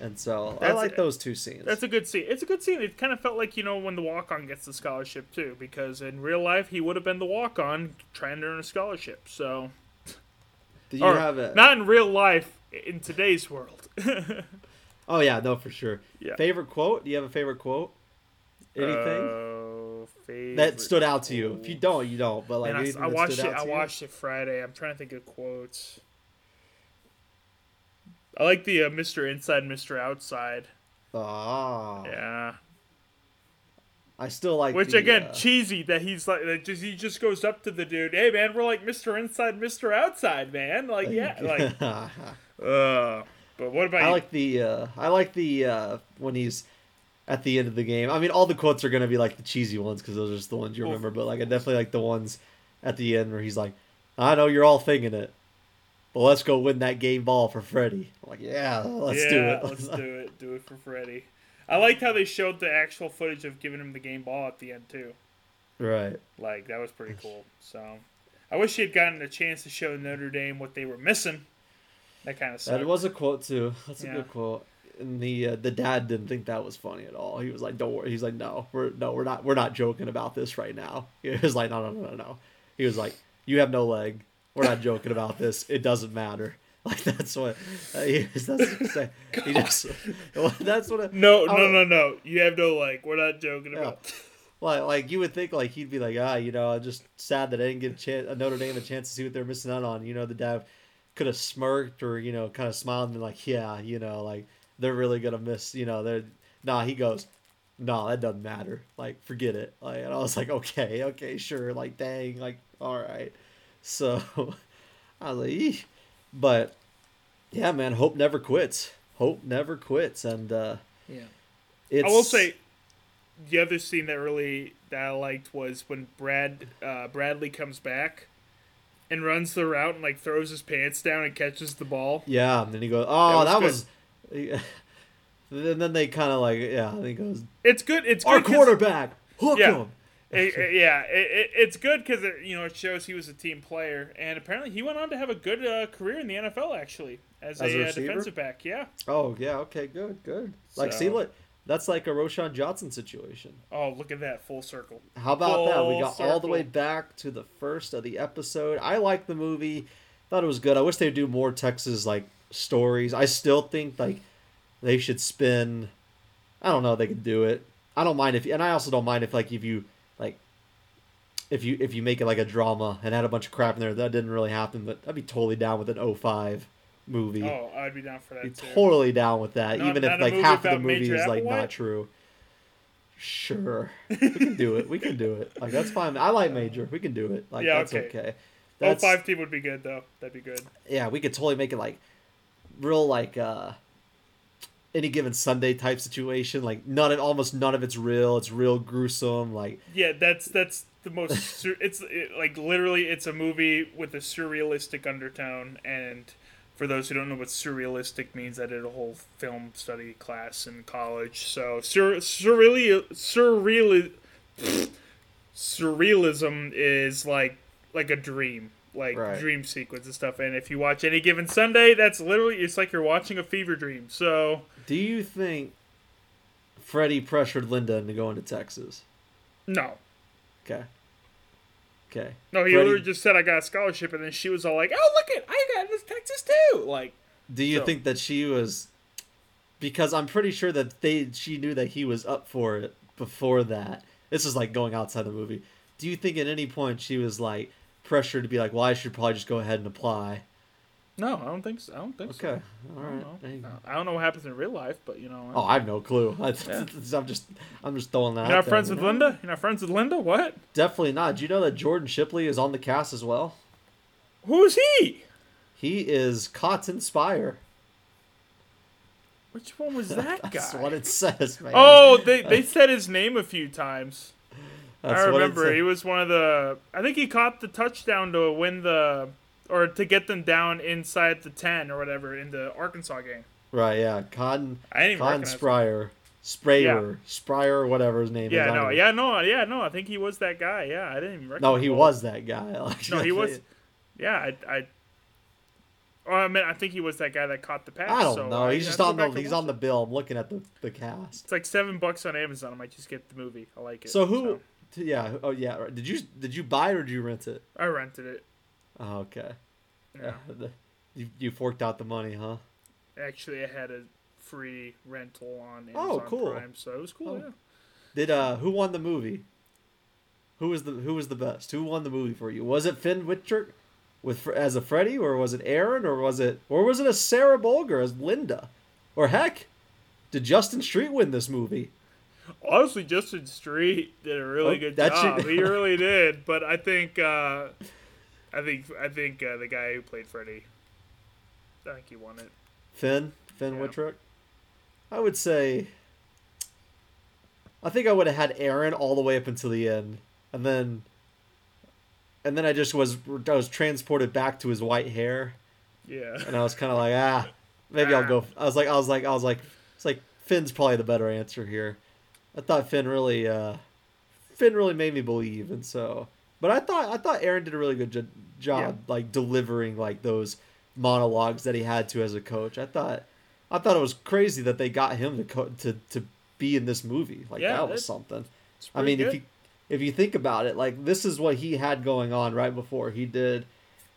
And so I That's- like those two scenes. That's a good scene. It's a good scene. It kind of felt like you know when the walk on gets the scholarship too, because in real life he would have been the walk on trying to earn a scholarship. So, Do you Or, have a not in real life in today's world? Oh yeah, no for sure. Yeah. Favorite quote? Do you have a favorite quote? Anything Uh, that stood out to you? If you don't, you don't. But like I, I watched it. I you? watched it Friday. I'm trying to think of quotes. I like the uh, Mr. Inside, Mr. Outside. Ah, Yeah. I still like. Which the, again, uh, cheesy that he's like, that just he just goes up to the dude, hey man, we're like Mr. Inside, Mr. Outside, man. Like yeah, like uh. But what about I you? like the uh, I like the uh, when he's at the end of the game. I mean, all the quotes are gonna be like the cheesy ones because those are just the ones you remember. But like, I definitely like the ones at the end where he's like, "I know you're all thinking it, but let's go win that game ball for Freddie. I'm like, yeah, let's do it. let's do it. Do it for Freddie. I liked how they showed the actual footage of giving him the game ball at the end too. right. Like that was pretty cool. So I wish he had gotten a chance to show Notre Dame what they were missing. That kind of sucked. That was a quote too. That's a Yeah. good quote. And the uh, the dad didn't think that was funny at all. He was like, "Don't worry." He's like, "No, we're no, we're not, we're not joking about this right now." He was like, "No, no, no, no, no." He was like, "You have no leg. We're not joking about this. It doesn't matter." Like that's what uh, he, that's what he just well, that's what. no, I no, no, no. You have no like. We're not joking about. Like, like you would think, like he'd be like, ah, you know, I'm just sad that I didn't get a chance, Notre Dame a chance to see what they're missing out on. You know, the dad could have smirked or you know, kind of smiled and been like, yeah, you know, like they're really gonna miss. You know, they're nah. He goes, nah, that doesn't matter. Like, forget it. Like, and I was like, okay, okay, sure. Like, dang, like, all right. So, I was like, Eeh. but yeah, man, hope never quits. Hope never quits, and uh, Yeah. it's, I will say, the other scene that really that I liked was when Brad uh, Bradley comes back and runs the route and like throws his pants down and catches the ball. Yeah, and then he goes, "Oh, that was was." and then they kind of like, yeah, and he goes, It's good. It's "Our good 'cause- quarterback, hook yeah. him." It- it- yeah, it, it, it's good because it, you know it shows he was a team player, and apparently he went on to have a good uh, career in the NFL actually as, As a a, uh, defensive back. Yeah. Oh yeah, okay, good, good. Like, see, So- look, that's like a Roschon Johnson situation. Oh, look at that full circle. How about that? We Full got all the way back to the first of the episode. I liked the movie. Thought it was good. I wish they'd do more Texas like stories. I still think like they should spin. I don't know. They could do it. I don't mind if, and I also don't mind if like if you like if you if you make it like a drama and add a bunch of crap in there that didn't really happen. But I'd be totally down with an 05 movie. Oh, I'd be down for that Be too. totally down with that, Not- even not if like half of the movie Major is like not true. Sure, we can do it. We can do it. Like that's fine. I like Major. We can do it. Like Yeah, that's okay. okay. Oh, That's five team would be good though. That'd be good. yeah. We could totally make it like real like uh any given Sunday type situation. Like none of almost none of it's real. It's real gruesome. Like Yeah, that's that's the most. Sur- it's it, like literally, it's a movie with a surrealistic undertone. And for those who don't know what surrealistic means, I did a whole film study class in college. So sur surreal surreal surrealism is like like a dream. Like Right. dream sequence and stuff, and if you watch any given Sunday, that's literally it's like you're watching a fever dream. So do you think Freddie pressured Linda into going to Texas? no, Okay. Okay. no, he Freddie- literally just said I got a scholarship, and then she was all like, "Oh, look it, I got this Texas too!" Like, Do you So- think that she was because I'm pretty sure that they she knew that he was up for it before that. This is like going outside the movie. Do you think at any point she was like pressured to be like, "Well, I should probably just go ahead and apply"? no, I don't think so. I don't think so. Okay. All I don't know. You go. I don't know what happens in real life, but you know. Oh, I have no clue. I, Yeah. I'm just I'm just throwing that. You're not friends with Linda? You're not friends with Linda? What? Definitely not. Do you know that Jordan Shipley is on the cast as well? Who's he? He is Cotton Speyrer. Which one was that That's guy? what it says, man. Oh, they they said his name a few times. I remember he was one of the. I think he caught the touchdown to win the, or to get them down inside the ten or whatever in the Arkansas game. Right, yeah. Cotton I didn't even Cotton recognize. Spryer. Sprayer. Spryer, whatever his name is. Yeah, no, yeah, no, yeah, no. I think he was that guy. Yeah, I didn't even recognize. No, he was that guy. No, he was. Yeah, I. I Oh, I mean, I think he was that guy that caught the pass. I don't so know. He's have just go on the he's on the bill. I'm looking at the, the cast. It's like seven bucks on Amazon. I might just get the movie. I like it. So who? t- Yeah. Oh yeah. right. Did you did you buy it or did you rent it? I rented it. Oh, okay. Yeah. the- You you forked out the money, huh? Actually, I had a free rental on Amazon Oh, cool. Prime, so it was cool. Oh. Yeah. Did uh who won the movie? Who was the who was the best? Who won the movie for you? Was it Finn Wittrock with as a Freddy, or was it Aaron, or was it or was it a Sarah Bolger as Linda, or heck, did Juston Street win this movie? Honestly, Juston Street did a really Oh, good job. should- he really did. But I think, uh, I think, I think uh, the guy who played Freddy, I think he won it. Finn Finn Yeah. Wittrock. I would say. I think I would have had Aaron all the way up until the end, and then. And then I just was I was transported back to his white hair, Yeah. And I was kind of like, ah, maybe I'll go. I was like, I was like, I was like, it's like Finn's probably the better answer here. I thought Finn really, uh, Finn really made me believe, and so. But I thought I thought Aaron did a really good jo- job, like delivering like those monologues that he had to as a coach. I thought, I thought it was crazy that they got him to co- to to be in this movie. Like Yeah, that was something. I mean, if you if you think about it, like this is what he had going on right before he did.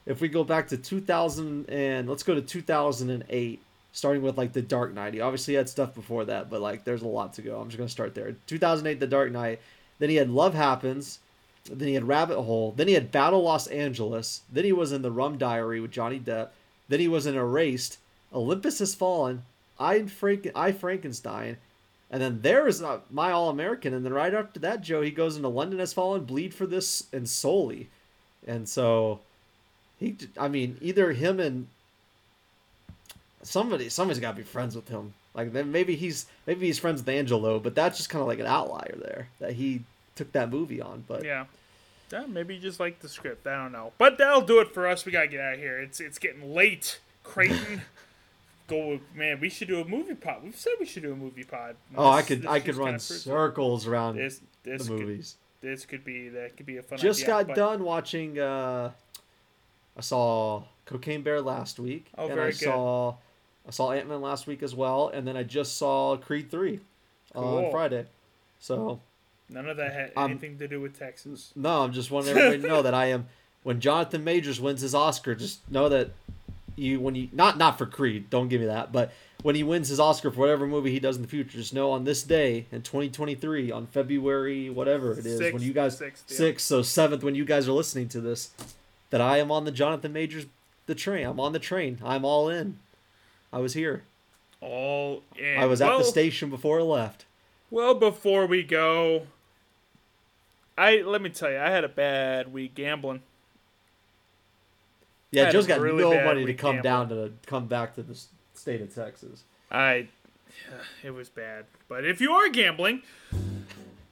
If we go back to 2000 and let's go to 2008, starting with like the Dark Knight. He obviously had stuff before that, but like there's a lot to go. I'm just gonna start there. 2008, The Dark Knight. Then he had Love Happens. Then he had Rabbit Hole. Then he had Battle Los Angeles. Then he was in The Rum Diary with Johnny Depp. Then he was in Erased. Olympus Has Fallen. I Frank I Frankenstein. And then there is uh, my All American. And then right after that, Joe, he goes into London Has Fallen, Bleed for This, and Sully. And so he, I mean, either him and somebody, somebody's got to be friends with him. Like then maybe he's maybe he's friends with Angelo, but that's just kind of like an outlier there that he took that movie on. But Yeah. Yeah, maybe just like the script. I don't know. But that'll do it for us. We gotta get out of here. It's it's getting late. Creighton. Go man, we should do a movie pod. We've said we should do a movie pod. oh, I could I could run kinda proves it. circles around This this the could- movies. this could be that could be a fun Just idea, got but- done watching. uh I saw Cocaine Bear last week, Oh, and very I good. saw I saw Ant Man last week as well, and then I just saw Creed three on Friday. So None of that had anything to do with Texas. no, I'm just wanting everybody to know that I am. When Jonathan Majors wins his Oscar, just know that you when you not not for Creed, don't give me that, but when he wins his Oscar for whatever movie he does in the future, just know on this day in 2023, on February whatever it is, when you guys sixth, yeah. sixth, so seventh, when you guys are listening to this, that I am on the Jonathan Majors the train. I'm on the train. I'm all in. I was here. All in. I was at the station before I left. Well, before we go, I let me tell you, I had a bad week gambling. Yeah, Joe's got really no money to come gambling. down to the, come back to the state of Texas. I it was bad. But if you are gambling,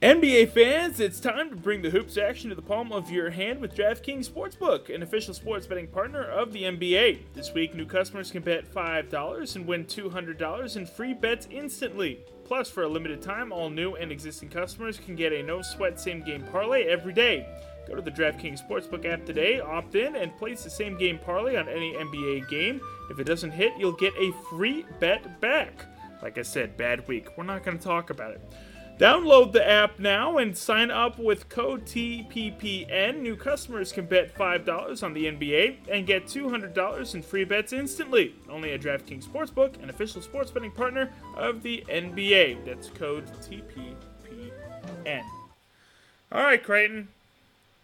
NBA fans, it's time to bring the hoops action to the palm of your hand with DraftKings Sportsbook, an official sports betting partner of the NBA. This week, new customers can bet $5 and win $200 in free bets instantly. Plus, for a limited time, all new and existing customers can get a no sweat same game parlay every day. Go to the DraftKings Sportsbook app today, opt in, and place the same game parlay on any NBA game. If it doesn't hit, you'll get a free bet back. Like I said, bad week. We're not going to talk about it. Download the app now and sign up with code TPPN. New customers can bet $5 on the NBA and get $200 in free bets instantly. Only at DraftKings Sportsbook, an official sports betting partner of the NBA. That's code TPPN. All right, Creighton.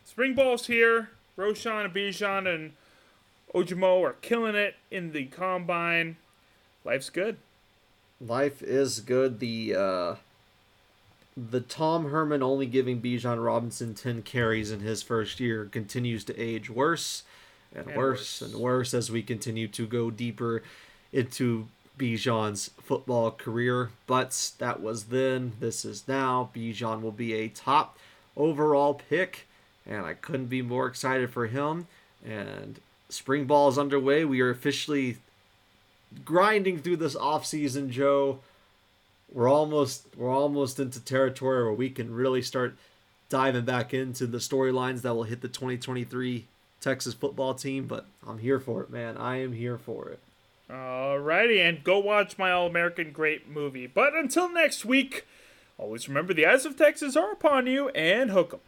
Spring ball's here. Roschon, Bijan, and Ojomo are killing it in the combine. Life's good. Life is good. The uh, the Tom Herman only giving Bijan Robinson ten carries in his first year continues to age worse and, And worse, and worse as we continue to go deeper into Bijan's football career. But that was then. This is now. Bijan will be a top overall pick, and I couldn't be more excited for him. And spring ball is underway. We are officially grinding through this offseason, Joe. We're almost we're almost into territory where we can really start diving back into the storylines that will hit the 2023 Texas football team, but I'm here for it, man. I am here for it. Alrighty, and go watch my All American Great movie. But until next week, always remember the eyes of Texas are upon you and hook 'em.